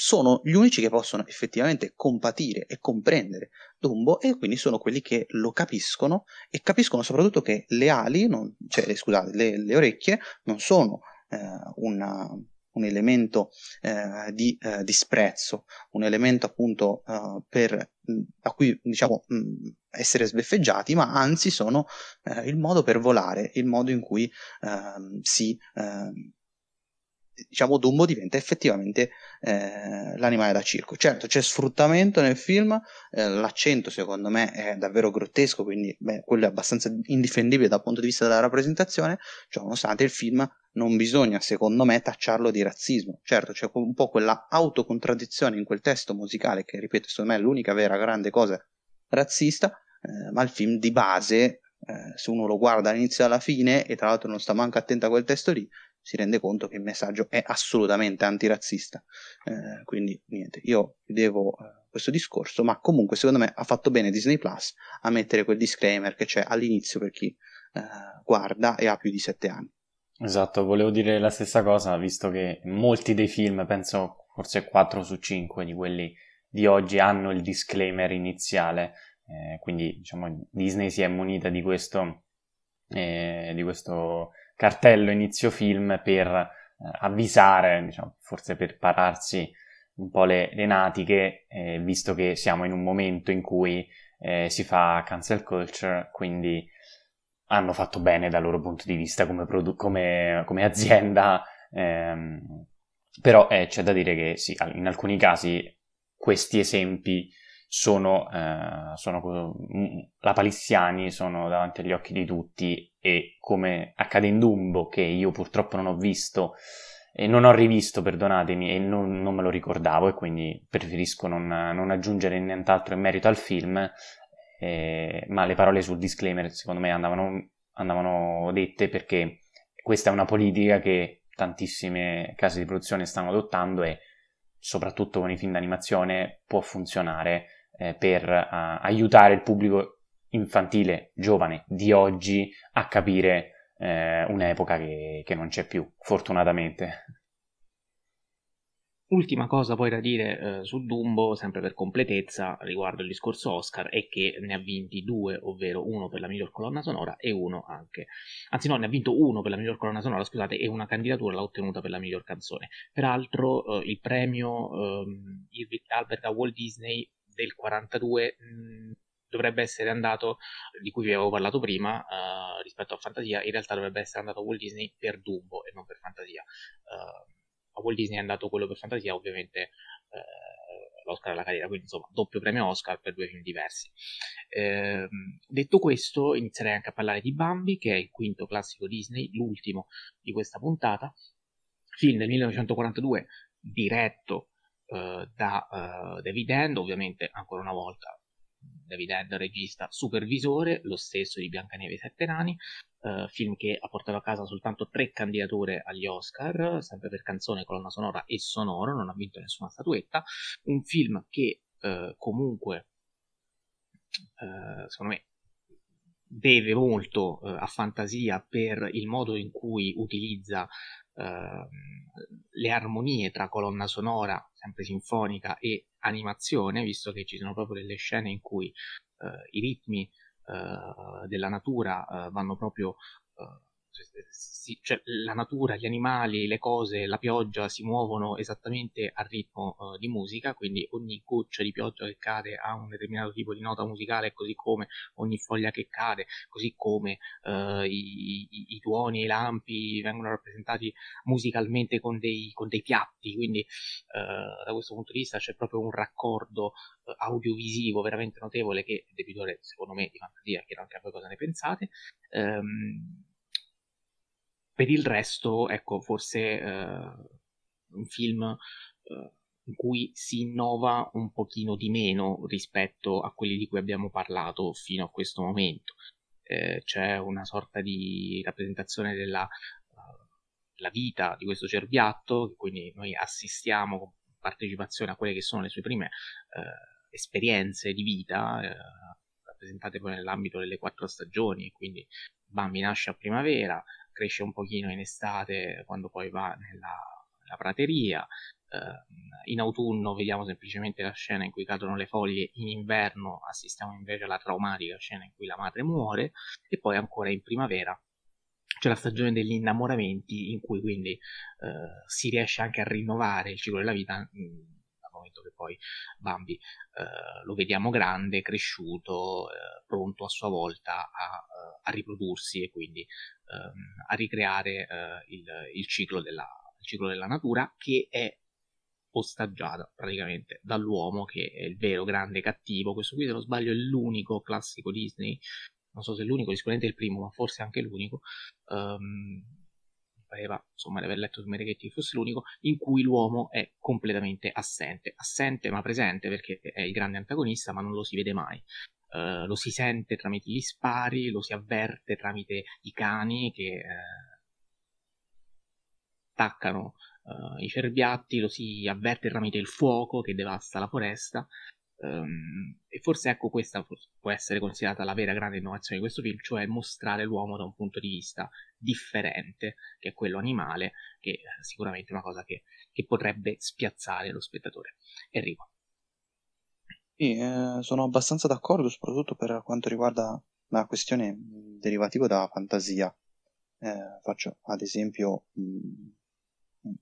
[SPEAKER 3] sono gli unici che possono effettivamente compatire e comprendere Dumbo e quindi sono quelli che lo capiscono e capiscono soprattutto che le ali, non, cioè scusate, le, le, orecchie non sono eh, una, un elemento eh, di eh, disprezzo, un elemento appunto eh, per, a cui diciamo mh, essere sbeffeggiati, ma anzi sono eh, il modo per volare, il modo in cui ehm, si ehm, diciamo Dumbo diventa effettivamente eh, l'animale da circo. Certo, c'è sfruttamento nel film, eh, l'accento secondo me è davvero grottesco, quindi beh, quello è abbastanza indifendibile dal punto di vista della rappresentazione, cioè, nonostante il film non bisogna secondo me tacciarlo di razzismo. Certo, c'è un po' quella autocontraddizione in quel testo musicale che, ripeto, secondo me è l'unica vera grande cosa razzista, eh, ma il film di base, eh, se uno lo guarda all'inizio e alla fine, e tra l'altro non sta manco attento a quel testo lì, si rende conto che il messaggio è assolutamente antirazzista. Eh, quindi niente, io devo eh, questo discorso, ma comunque secondo me ha fatto bene Disney Plus a mettere quel disclaimer che c'è all'inizio per chi eh, guarda e ha più di 7 anni.
[SPEAKER 2] Esatto, volevo dire la stessa cosa, visto che molti dei film, penso forse 4 su 5 di quelli di oggi hanno il disclaimer iniziale, eh, quindi diciamo Disney si è munita di questo, eh, di questo cartello inizio film per eh, avvisare, diciamo, forse per pararsi un po' le, le natiche, eh, visto che siamo in un momento in cui eh, si fa cancel culture, quindi hanno fatto bene dal loro punto di vista come, produ- come, come azienda, ehm, però eh, c'è da dire che sì, in alcuni casi questi esempi sono, eh, sono la palissiani, sono davanti agli occhi di tutti e come accade in Dumbo, che io purtroppo non ho visto e non ho rivisto, perdonatemi, e non, non me lo ricordavo e quindi preferisco non, non aggiungere nient'altro in merito al film, eh, ma le parole sul disclaimer secondo me andavano, andavano dette perché questa è una politica che tantissime case di produzione stanno adottando e soprattutto con i film d'animazione può funzionare eh, per uh, aiutare il pubblico infantile giovane di oggi a capire eh, un'epoca che, che non c'è più, fortunatamente.
[SPEAKER 1] Ultima cosa poi da dire eh, su Dumbo, sempre per completezza, riguardo il discorso Oscar, è che ne ha vinti due, ovvero uno per la miglior colonna sonora e uno anche. Anzi no, ne ha vinto uno per la miglior colonna sonora, scusate, e una candidatura l'ha ottenuta per la miglior canzone. Peraltro eh, il premio Irving Albert a Walt Disney del 42 mh, dovrebbe essere andato, di cui vi avevo parlato prima, uh, rispetto a Fantasia, in realtà dovrebbe essere andato a Walt Disney per Dumbo e non per Fantasia. Uh, a Walt Disney è andato quello per fantasia, ovviamente eh, l'Oscar alla carriera, quindi insomma doppio premio Oscar per due film diversi. Eh, detto questo, inizierei anche a parlare di Bambi, che è il quinto classico Disney, l'ultimo di questa puntata, film del 1942 diretto da uh, David End, ovviamente ancora una volta David Ed, regista, supervisore, lo stesso di Biancaneve e Sette Nani, uh, film che ha portato a casa soltanto tre candidature agli Oscar, sempre per canzone, colonna sonora e sonoro, non ha vinto nessuna statuetta, un film che uh, comunque, uh, secondo me, deve molto a fantasia per il modo in cui utilizza Ehm, le armonie tra colonna sonora, sempre sinfonica, e animazione, visto che ci sono proprio delle scene in cui uh, i ritmi uh, della natura uh, vanno proprio si, cioè, la natura, gli animali, le cose, la pioggia si muovono esattamente al ritmo uh, di musica, quindi ogni goccia di pioggia che cade ha un determinato tipo di nota musicale, così come ogni foglia che cade, così come uh, i, i, i, tuoni i lampi vengono rappresentati musicalmente con dei, con dei piatti, quindi uh, da questo punto di vista c'è proprio un raccordo audiovisivo veramente notevole che è debitore, secondo me, di fantasia, chiedo anche a voi cosa ne pensate. Um, per il resto, ecco, forse eh, un film eh, in cui si innova un pochino di meno rispetto a quelli di cui abbiamo parlato fino a questo momento. Eh, c'è una sorta di rappresentazione della uh, vita di questo cerbiatto, quindi noi assistiamo con partecipazione a quelle che sono le sue prime uh, esperienze di vita, uh, rappresentate poi nell'ambito delle quattro stagioni, quindi Bambi nasce a primavera, cresce un pochino in estate quando poi va nella, nella prateria. Uh, in autunno vediamo semplicemente la scena in cui cadono le foglie, in inverno assistiamo invece alla traumatica scena in cui la madre muore e poi ancora in primavera c'è la stagione degli innamoramenti in cui quindi uh, si riesce anche a rinnovare il ciclo della vita mh, mm, momento che poi Bambi uh, lo vediamo grande, cresciuto, pronto a sua volta a, a riprodursi e quindi ehm, a ricreare eh, il, il, ciclo della, il ciclo della natura che è ostaggiata praticamente dall'uomo che è il vero grande cattivo. Questo qui, se non sbaglio, è l'unico classico Disney. Non so se è l'unico, sicuramente il primo, ma forse anche l'unico. Um, pareva insomma di aver letto su Mereghetti fosse l'unico in cui l'uomo è completamente assente assente ma presente perché è il grande antagonista ma non lo si vede mai uh, lo si sente tramite gli spari, lo si avverte tramite i cani che attaccano i cerbiatti, lo si avverte tramite il fuoco che devasta la foresta. Um, e forse ecco questa può essere considerata la vera grande innovazione di questo film, cioè mostrare l'uomo da un punto di vista differente, che è quello animale, che è sicuramente una cosa che, che potrebbe spiazzare lo spettatore. Enrico.
[SPEAKER 3] Sì, eh, sono abbastanza d'accordo, soprattutto per quanto riguarda la questione derivativa dalla fantasia. Eh, faccio ad esempio mh,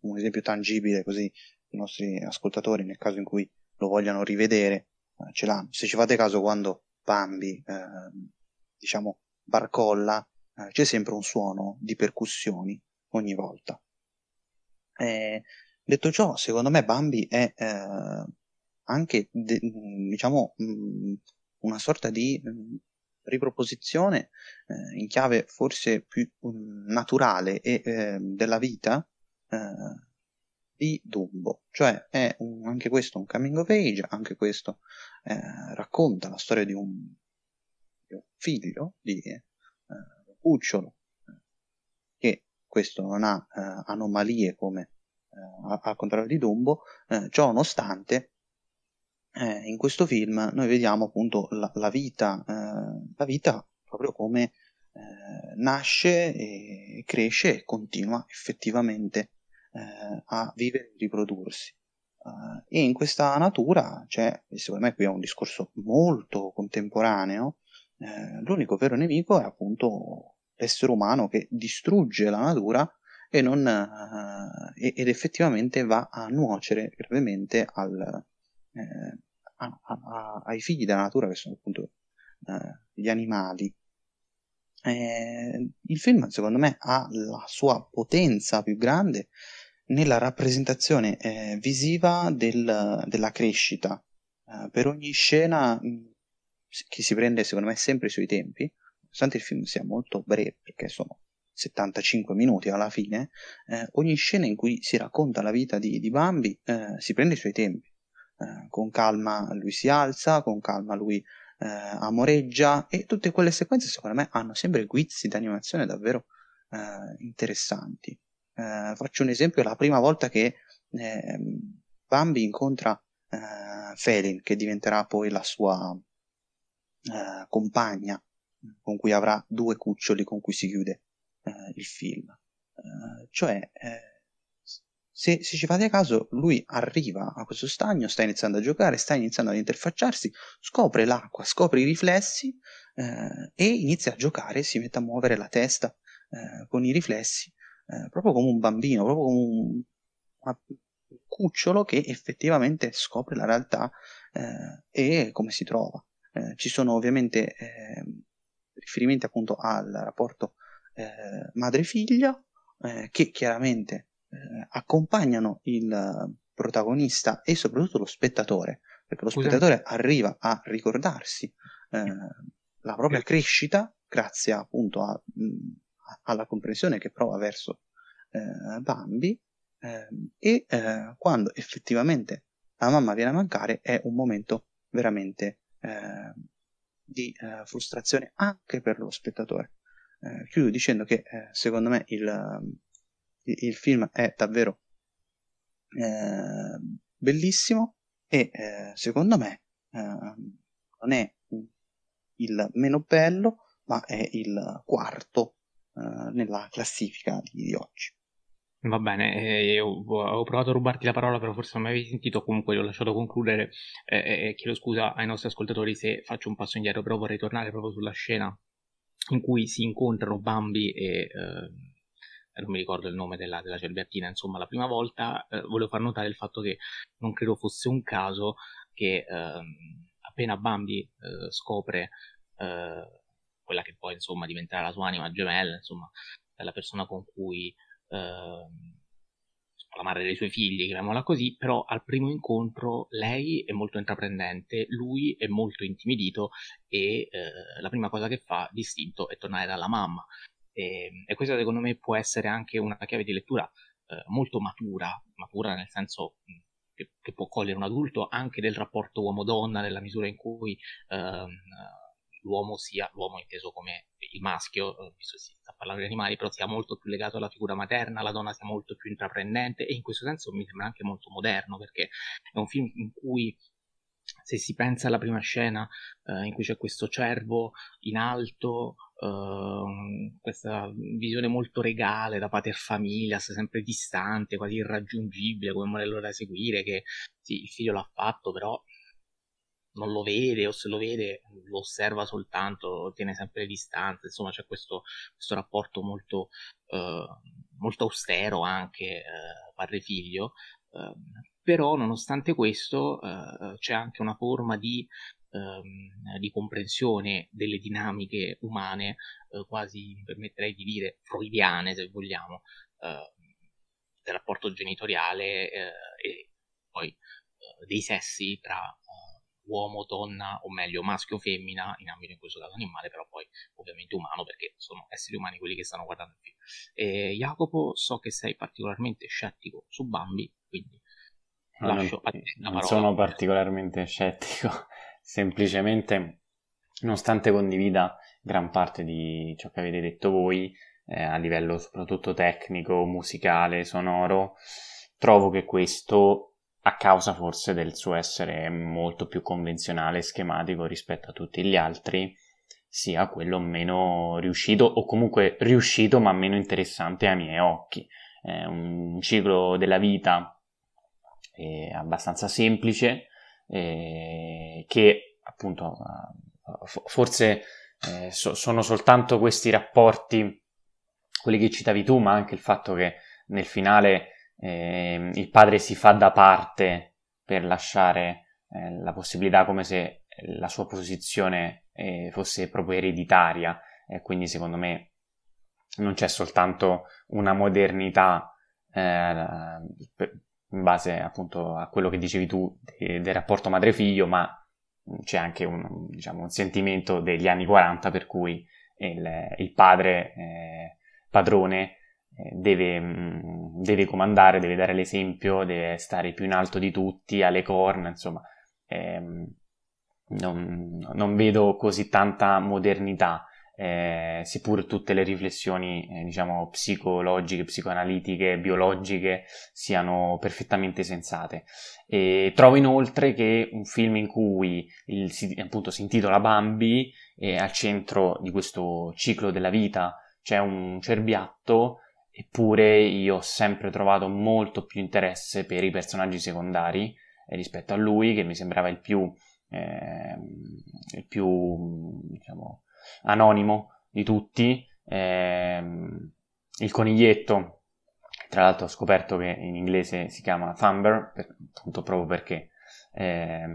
[SPEAKER 3] un esempio tangibile così i nostri ascoltatori nel caso in cui lo vogliano rivedere, eh, ce l'hanno. Se ci fate caso quando Bambi, eh, diciamo, barcolla, eh, c'è sempre un suono di percussioni ogni volta. Eh, detto ciò, secondo me Bambi è eh, anche, de- diciamo, mh, una sorta di mh, riproposizione eh, in chiave forse più mh, naturale e della vita di Dumbo, cioè è un, anche questo un coming of age, anche questo eh, racconta la storia di un, di un figlio, di eh, un cucciolo, eh, che questo non ha eh, anomalie come eh, al contrario di Dumbo, eh, ciò nonostante in questo film noi vediamo appunto la, la vita, la vita proprio come nasce e cresce e continua effettivamente eh, a vivere e riprodursi. Uh, e in questa natura c'è, e secondo me qui è un discorso molto contemporaneo, eh, l'unico vero nemico è appunto l'essere umano che distrugge la natura e non, uh, ed effettivamente va a nuocere gravemente al, eh, a, a, ai figli della natura che sono appunto eh, gli animali. Eh, il film secondo me ha la sua potenza più grande nella rappresentazione eh, visiva del, della crescita. Eh, per ogni scena mh, che si prende secondo me sempre i suoi tempi, nonostante il film sia molto breve perché sono 75 minuti alla fine, eh, ogni scena in cui si racconta la vita di, di Bambi eh, si prende i suoi tempi. Eh, con calma lui si alza, con calma lui eh, amoreggia e tutte quelle sequenze secondo me hanno sempre guizzi d'animazione davvero interessanti. Eh, faccio un esempio, la prima volta che eh, Bambi incontra eh, Felin, che diventerà poi la sua eh, compagna, con cui avrà due cuccioli con cui si chiude eh, il film. Eh, cioè, se, se, ci fate caso, lui arriva a questo stagno, sta iniziando a giocare, sta iniziando ad interfacciarsi, scopre l'acqua, scopre i riflessi e inizia a giocare, si mette a muovere la testa con i riflessi eh, proprio come un bambino, proprio come un, un cucciolo che effettivamente scopre la realtà eh, e come si trova. Eh, ci sono ovviamente ehm, riferimenti appunto al rapporto eh, madre-figlia eh, che chiaramente accompagnano il protagonista e soprattutto lo spettatore, perché lo spettatore arriva a ricordarsi la propria crescita grazie appunto a mh, alla comprensione che prova verso eh, Bambi eh, e eh, quando effettivamente la mamma viene a mancare è un momento veramente eh, di eh, frustrazione anche per lo spettatore. Eh, chiudo dicendo che secondo me il, il, film è davvero bellissimo e secondo me non è il meno bello ma è il quarto eh, nella classifica di, di, oggi.
[SPEAKER 1] Va bene, eh, ho provato a rubarti la parola, però forse non mi avevi sentito, comunque l'ho lasciato concludere eh, chiedo scusa ai nostri ascoltatori se faccio un passo indietro, però vorrei tornare proprio sulla scena in cui si incontrano Bambi e... Eh, non mi ricordo il nome della, della cerbiattina, insomma, la prima volta eh, volevo far notare il fatto che non credo fosse un caso che eh, appena Bambi eh, scopre eh, quella che poi insomma diventerà la sua anima gemella, insomma, la persona con cui eh, la madre dei suoi figli, chiamiamola così, però al primo incontro lei è molto intraprendente, lui è molto intimidito e eh, la prima cosa che fa distinto è tornare dalla mamma. E, e questa secondo me può essere anche una chiave di lettura eh, molto matura, matura nel senso che, che, può cogliere un adulto anche del rapporto uomo-donna nella misura in cui ehm, l'uomo sia, l'uomo inteso come il maschio, eh, visto che si sta parlando di animali, però sia molto più legato alla figura materna, la donna sia molto più intraprendente e in questo senso mi sembra anche molto moderno perché è un film in cui se si pensa alla prima scena eh, in cui c'è questo cervo in alto, eh, questa visione molto regale da pater famiglia, sempre distante, quasi irraggiungibile come modello da seguire, che sì, il figlio l'ha fatto, però non lo vede o se lo vede lo osserva soltanto, tiene sempre le distanze, insomma c'è questo, questo rapporto molto, eh, molto austero anche eh, padre-figlio, eh, però nonostante questo eh, c'è anche una forma di, ehm, di, comprensione delle dinamiche umane, eh, quasi mi permetterei di dire freudiane se vogliamo, eh, del rapporto genitoriale e poi dei sessi tra uomo, donna, o meglio maschio o femmina, in ambito in questo caso animale, però poi ovviamente umano perché sono esseri umani quelli che stanno guardando il film. E Jacopo, so che sei particolarmente scettico su Bambi, quindi no, lascio non, a te la
[SPEAKER 2] parola. Non sono particolarmente scettico, semplicemente, nonostante condivida gran parte di ciò che avete detto voi, eh, a livello soprattutto tecnico, musicale, sonoro, trovo che questo a causa forse del suo essere molto più convenzionale e schematico rispetto a tutti gli altri, sia quello meno riuscito o comunque riuscito ma meno interessante ai miei occhi. È un ciclo della vita eh, abbastanza semplice eh, che appunto forse eh, so, sono soltanto questi rapporti, quelli che citavi tu, ma anche il fatto che nel finale eh, il padre si fa da parte per lasciare eh, la possibilità come se la sua posizione eh, fosse proprio ereditaria. E quindi secondo me non c'è soltanto una modernità eh, in base appunto a quello che dicevi tu de- del rapporto madre-figlio ma c'è anche un, diciamo, un sentimento degli anni 40 per cui il, il padre eh, padrone deve, mm, deve, comandare, deve dare l'esempio, deve stare più in alto di tutti, alle corna, insomma, ehm, non, non, vedo così tanta modernità, eh, seppur tutte le riflessioni, eh, diciamo, psicologiche, psicoanalitiche, biologiche siano perfettamente sensate. E trovo inoltre che un film in cui il, appunto, si intitola Bambi e al centro di questo ciclo della vita c'è un cerbiatto Eppure io ho sempre trovato molto più interesse per i personaggi secondari eh, rispetto a lui, che mi sembrava il più, eh, il più diciamo, anonimo di tutti. Eh, il coniglietto, tra l'altro ho scoperto che in inglese si chiama Thumber, per, appunto proprio perché eh,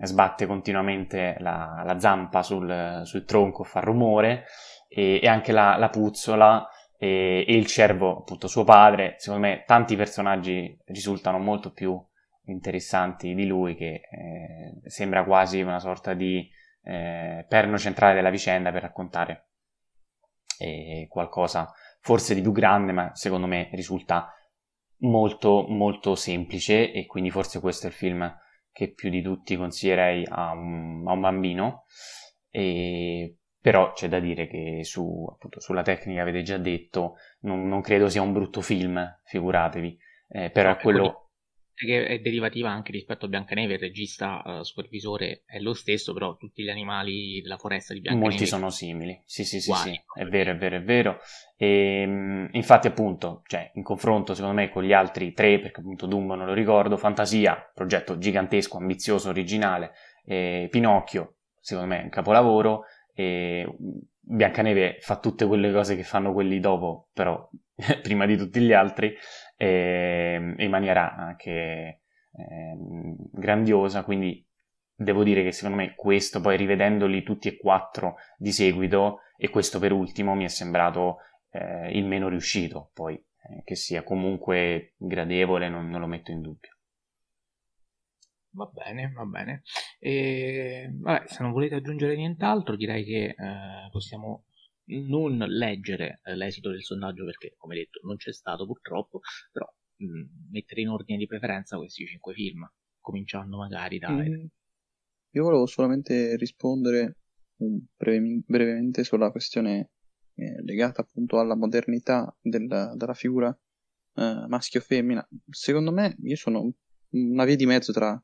[SPEAKER 2] sbatte continuamente la, la zampa sul, sul, tronco, fa rumore, e, e anche la, la puzzola e, e il cervo, appunto suo padre, secondo me tanti personaggi risultano molto più interessanti di lui che eh, sembra quasi una sorta di eh, perno centrale della vicenda per raccontare eh, qualcosa forse di più grande ma secondo me risulta molto molto semplice e quindi forse questo è il film che più di tutti consiglierei a un, a un bambino. E però c'è da dire che su, appunto, sulla tecnica avete già detto, non, non, credo sia un brutto film, figuratevi, eh, però no, è quello...
[SPEAKER 1] Che è derivativa anche rispetto a Biancaneve, il regista uh, supervisore è lo stesso, però tutti gli animali della foresta di Biancaneve...
[SPEAKER 2] Molti sono simili, sì sì sì, Guai, sì. è vero, è vero, è vero. E, infatti appunto, cioè, in confronto secondo me con gli altri tre, perché appunto Dumbo non lo ricordo, Fantasia, progetto gigantesco, ambizioso, originale, Pinocchio, secondo me è un capolavoro, e Biancaneve fa tutte quelle cose che fanno quelli dopo, però prima di tutti gli altri, e, in maniera anche eh, grandiosa, quindi devo dire che secondo me questo, poi rivedendoli tutti e quattro di seguito, e questo per ultimo mi è sembrato eh, il meno riuscito, poi eh, che sia comunque gradevole non, non lo metto in dubbio.
[SPEAKER 1] Va bene, va bene. E, vabbè, se non volete aggiungere nient'altro, direi che eh, possiamo non leggere eh, l'esito del sondaggio perché, come detto, non c'è stato purtroppo, però mh, mettere in ordine di preferenza questi cinque film, cominciando magari da... Mm.
[SPEAKER 3] Io volevo solamente rispondere breve, brevemente sulla questione eh, legata appunto alla modernità del, della figura eh, maschio-femmina. Secondo me io sono una via di mezzo tra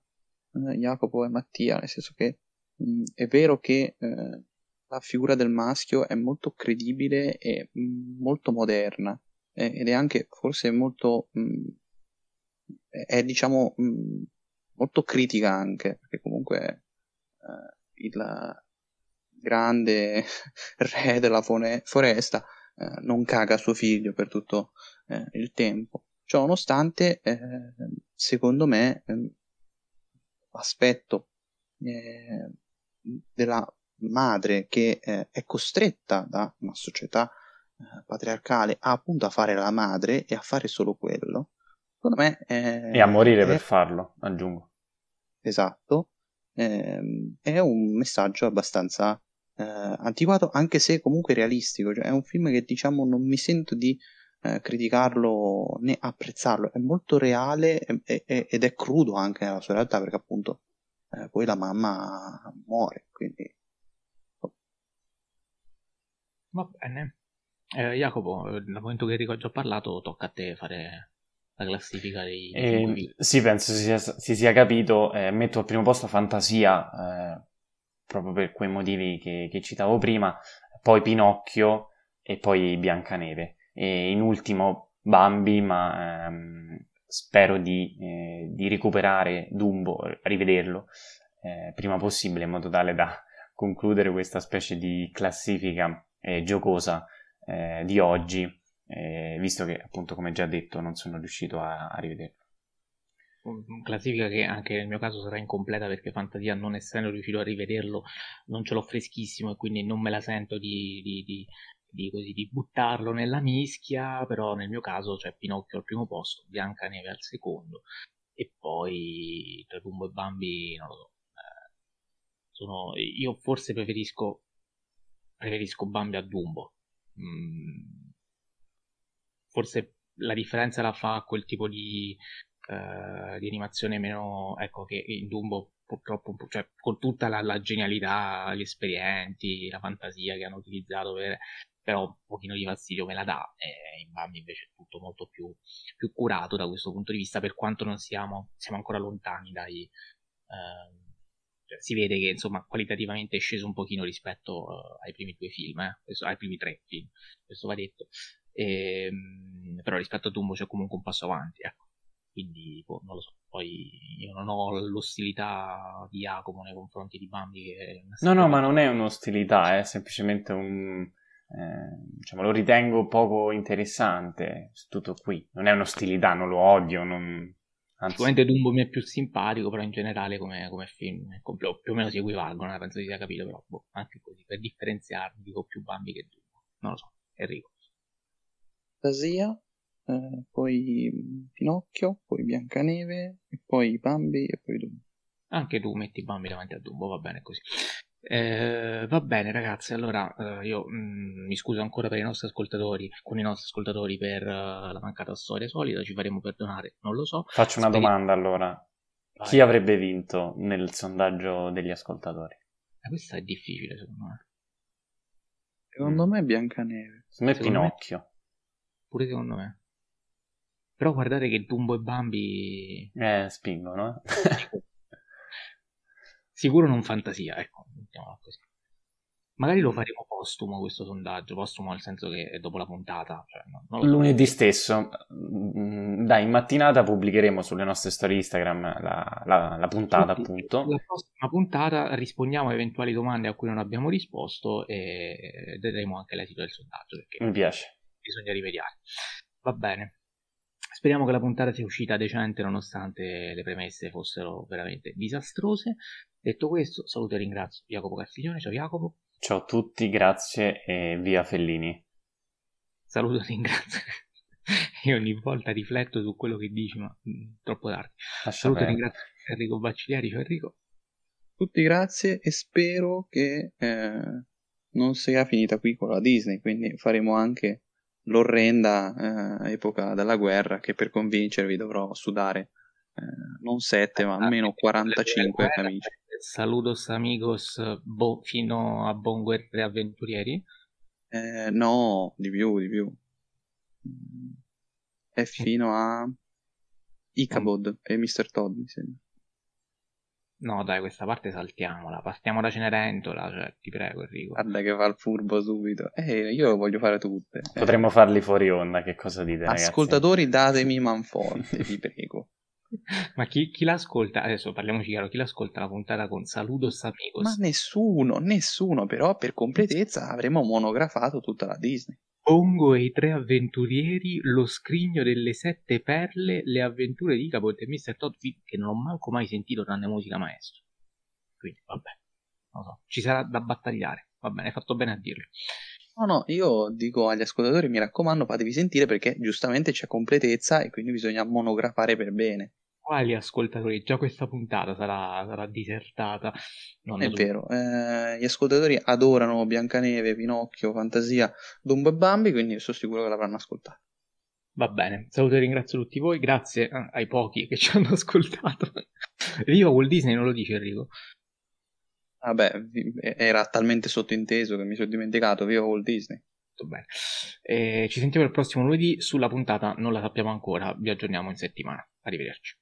[SPEAKER 3] Jacopo e Mattia, nel senso che mh, è vero che eh, la figura del maschio è molto credibile e mh, molto moderna ed è anche forse molto mh, è diciamo molto critica anche perché comunque eh, il grande re della foresta eh, non caga suo figlio per tutto eh, il tempo. Ciò nonostante, eh, secondo me, l'aspetto eh, della madre che eh, è costretta da una società eh, patriarcale a, appunto a fare la madre e a fare solo quello, secondo me...
[SPEAKER 2] e a morire è... per farlo, aggiungo.
[SPEAKER 3] Esatto, ehm, è un messaggio abbastanza eh, antiquato, anche se comunque realistico. Cioè, è un film che diciamo non mi sento di eh, criticarlo né apprezzarlo, è molto reale e, e, ed è crudo anche nella sua realtà perché appunto eh, poi la mamma muore, quindi...
[SPEAKER 1] Va bene. Eh, Jacopo, dal momento che Enrico ha già parlato, tocca a te fare la classifica dei...
[SPEAKER 2] Eh, sì, penso si sia, si sia capito. Eh, metto al primo posto Fantasia, eh, proprio per quei motivi che, che, citavo prima, poi Pinocchio e poi Biancaneve. E in ultimo Bambi, ma ehm, spero di, eh, di, recuperare Dumbo, rivederlo eh, prima possibile in modo tale da concludere questa specie di classifica eh, giocosa eh, di oggi, eh, visto che appunto come già detto non sono riuscito a, a rivederlo.
[SPEAKER 1] Classifica che anche nel mio caso sarà incompleta perché Fantasia non essendo riuscito a rivederlo non ce l'ho freschissimo e quindi non me la sento di, di, di, di, così, di buttarlo nella mischia però nel mio caso c'è Pinocchio al primo posto Bianca Neve al secondo e poi tra Dumbo e Bambi non lo so eh, sono, io forse preferisco preferisco Bambi a Dumbo. Mm, forse la differenza la fa quel tipo di eh, di animazione meno, ecco, che in Dumbo purtroppo, cioè, con tutta la, la, genialità, gli esperienti, la fantasia che hanno utilizzato per, però un pochino di fastidio me la dà e in Bambi invece è tutto molto più, più, curato da questo punto di vista per quanto non siamo, siamo ancora lontani dai eh, cioè, si vede che insomma qualitativamente è sceso un pochino rispetto uh, ai primi due film eh? questo, ai primi tre film questo va detto e, ehm, però rispetto a Dumbo c'è comunque un passo avanti ecco quindi boh, non lo so. Poi io non ho l'ostilità di Jacopo nei confronti di Bambi. Che
[SPEAKER 2] no, no, ma non è un'ostilità, è semplicemente un. Eh, diciamo, lo ritengo poco interessante. Tutto qui. Non è un'ostilità, non lo odio. Non...
[SPEAKER 1] Anzi... Sicuramente Dumbo mi è più simpatico, però in generale come, come film più o meno si equivalgono, penso si sia capito, però boh, anche così, per differenziarmi dico più Bambi che Dumbo. Non lo so, Enrico.
[SPEAKER 3] Fantasia eh, poi Pinocchio, poi Biancaneve, e poi Bambi e poi Dumbo.
[SPEAKER 1] Anche tu metti Bambi davanti a Dumbo, va bene così. Eh, va bene ragazzi, allora eh, io mh, mm, mi scuso ancora per i nostri ascoltatori, con i nostri ascoltatori per uh, la mancata storia solida, ci faremo perdonare, non lo so.
[SPEAKER 2] Faccio una Speri- domanda allora. Vai. Chi avrebbe vinto nel sondaggio degli ascoltatori?
[SPEAKER 1] Eh, questa è difficile secondo me.
[SPEAKER 3] Secondo mm. me è Biancaneve.
[SPEAKER 2] Secondo me è Pinocchio. Me...
[SPEAKER 1] Pure secondo me. Però guardate che Dumbo e Bambi...
[SPEAKER 2] Eh, spingono, eh.
[SPEAKER 1] Sicuro non fantasia, ecco, mettiamola così. Magari lo faremo postumo questo sondaggio, postumo nel senso che è dopo la puntata. Cioè,
[SPEAKER 2] no, Lunedì stesso, mm, dai, in mattinata pubblicheremo sulle nostre storie Instagram la, la, la puntata, Tutti, appunto.
[SPEAKER 1] La prossima puntata rispondiamo a eventuali domande a cui non abbiamo risposto e vedremo anche l'esito del sondaggio.
[SPEAKER 2] Mi piace.
[SPEAKER 1] Bisogna rimediare. Va bene. Speriamo che la puntata sia uscita decente nonostante le premesse fossero veramente disastrose. Detto questo, saluto e ringrazio Jacopo Castiglione. Ciao Jacopo.
[SPEAKER 2] Ciao a tutti, grazie e via Fellini.
[SPEAKER 1] Saluto e ringrazio. Io ogni volta rifletto su quello che dici, ma mh, mm, troppo tardi. Lascia Saluto e ringrazio Enrico Baccigliari. Ciao Enrico.
[SPEAKER 3] Tutti grazie e spero che eh, non sia finita qui con la Disney, quindi faremo anche l'orrenda eh, epoca della guerra che per convincervi dovrò sudare eh, non 7 ma almeno 45 camicie.
[SPEAKER 1] Saludos amigos bo- fino a buon guerre avventurieri?
[SPEAKER 3] Eh, no, di più, di più. È fino a Ichabod e Mr. Todd, mi sembra.
[SPEAKER 1] No, dai, questa parte saltiamola. Passiamo da Cenerentola, cioè, ti prego, Enrico.
[SPEAKER 3] Guarda che fa il furbo subito. Eh, io voglio fare tutte. Eh.
[SPEAKER 2] Potremmo farli fuori onda, che cosa dite,
[SPEAKER 3] Ascoltatori, ragazzi? datemi manforte, vi prego.
[SPEAKER 1] Ma chi, chi, l'ascolta? Adesso parliamoci chiaro, chi l'ascolta la puntata con Saludos Amigos?
[SPEAKER 3] Ma nessuno, nessuno, però per completezza avremmo monografato tutta la Disney.
[SPEAKER 1] Pongo e i tre avventurieri, lo scrigno delle sette perle, le avventure di Capot e Mr. Todd, che non ho manco mai sentito tranne musica maestro. Quindi, vabbè, non so, ci sarà da battagliare. Va bene, hai fatto bene a dirlo.
[SPEAKER 3] No, no, io dico agli ascoltatori, mi raccomando, fatevi sentire perché giustamente c'è completezza e quindi bisogna monografare per bene
[SPEAKER 1] quali ascoltatori? Già questa puntata sarà, sarà disertata.
[SPEAKER 3] Non è tu. vero, eh, gli ascoltatori adorano Biancaneve, Pinocchio, Fantasia, Dumbo e Bambi, quindi sono sicuro che l'avranno ascoltata.
[SPEAKER 1] Va bene, saluto e ringrazio tutti voi, grazie eh, ai pochi che ci hanno ascoltato. Viva Walt Disney, non lo dice Enrico.
[SPEAKER 3] Vabbè, era talmente sottointeso che mi sono dimenticato, viva Walt Disney.
[SPEAKER 1] Bene. Eh, ci sentiamo il prossimo lunedì sulla puntata, non la sappiamo ancora, vi aggiorniamo in settimana. Arrivederci.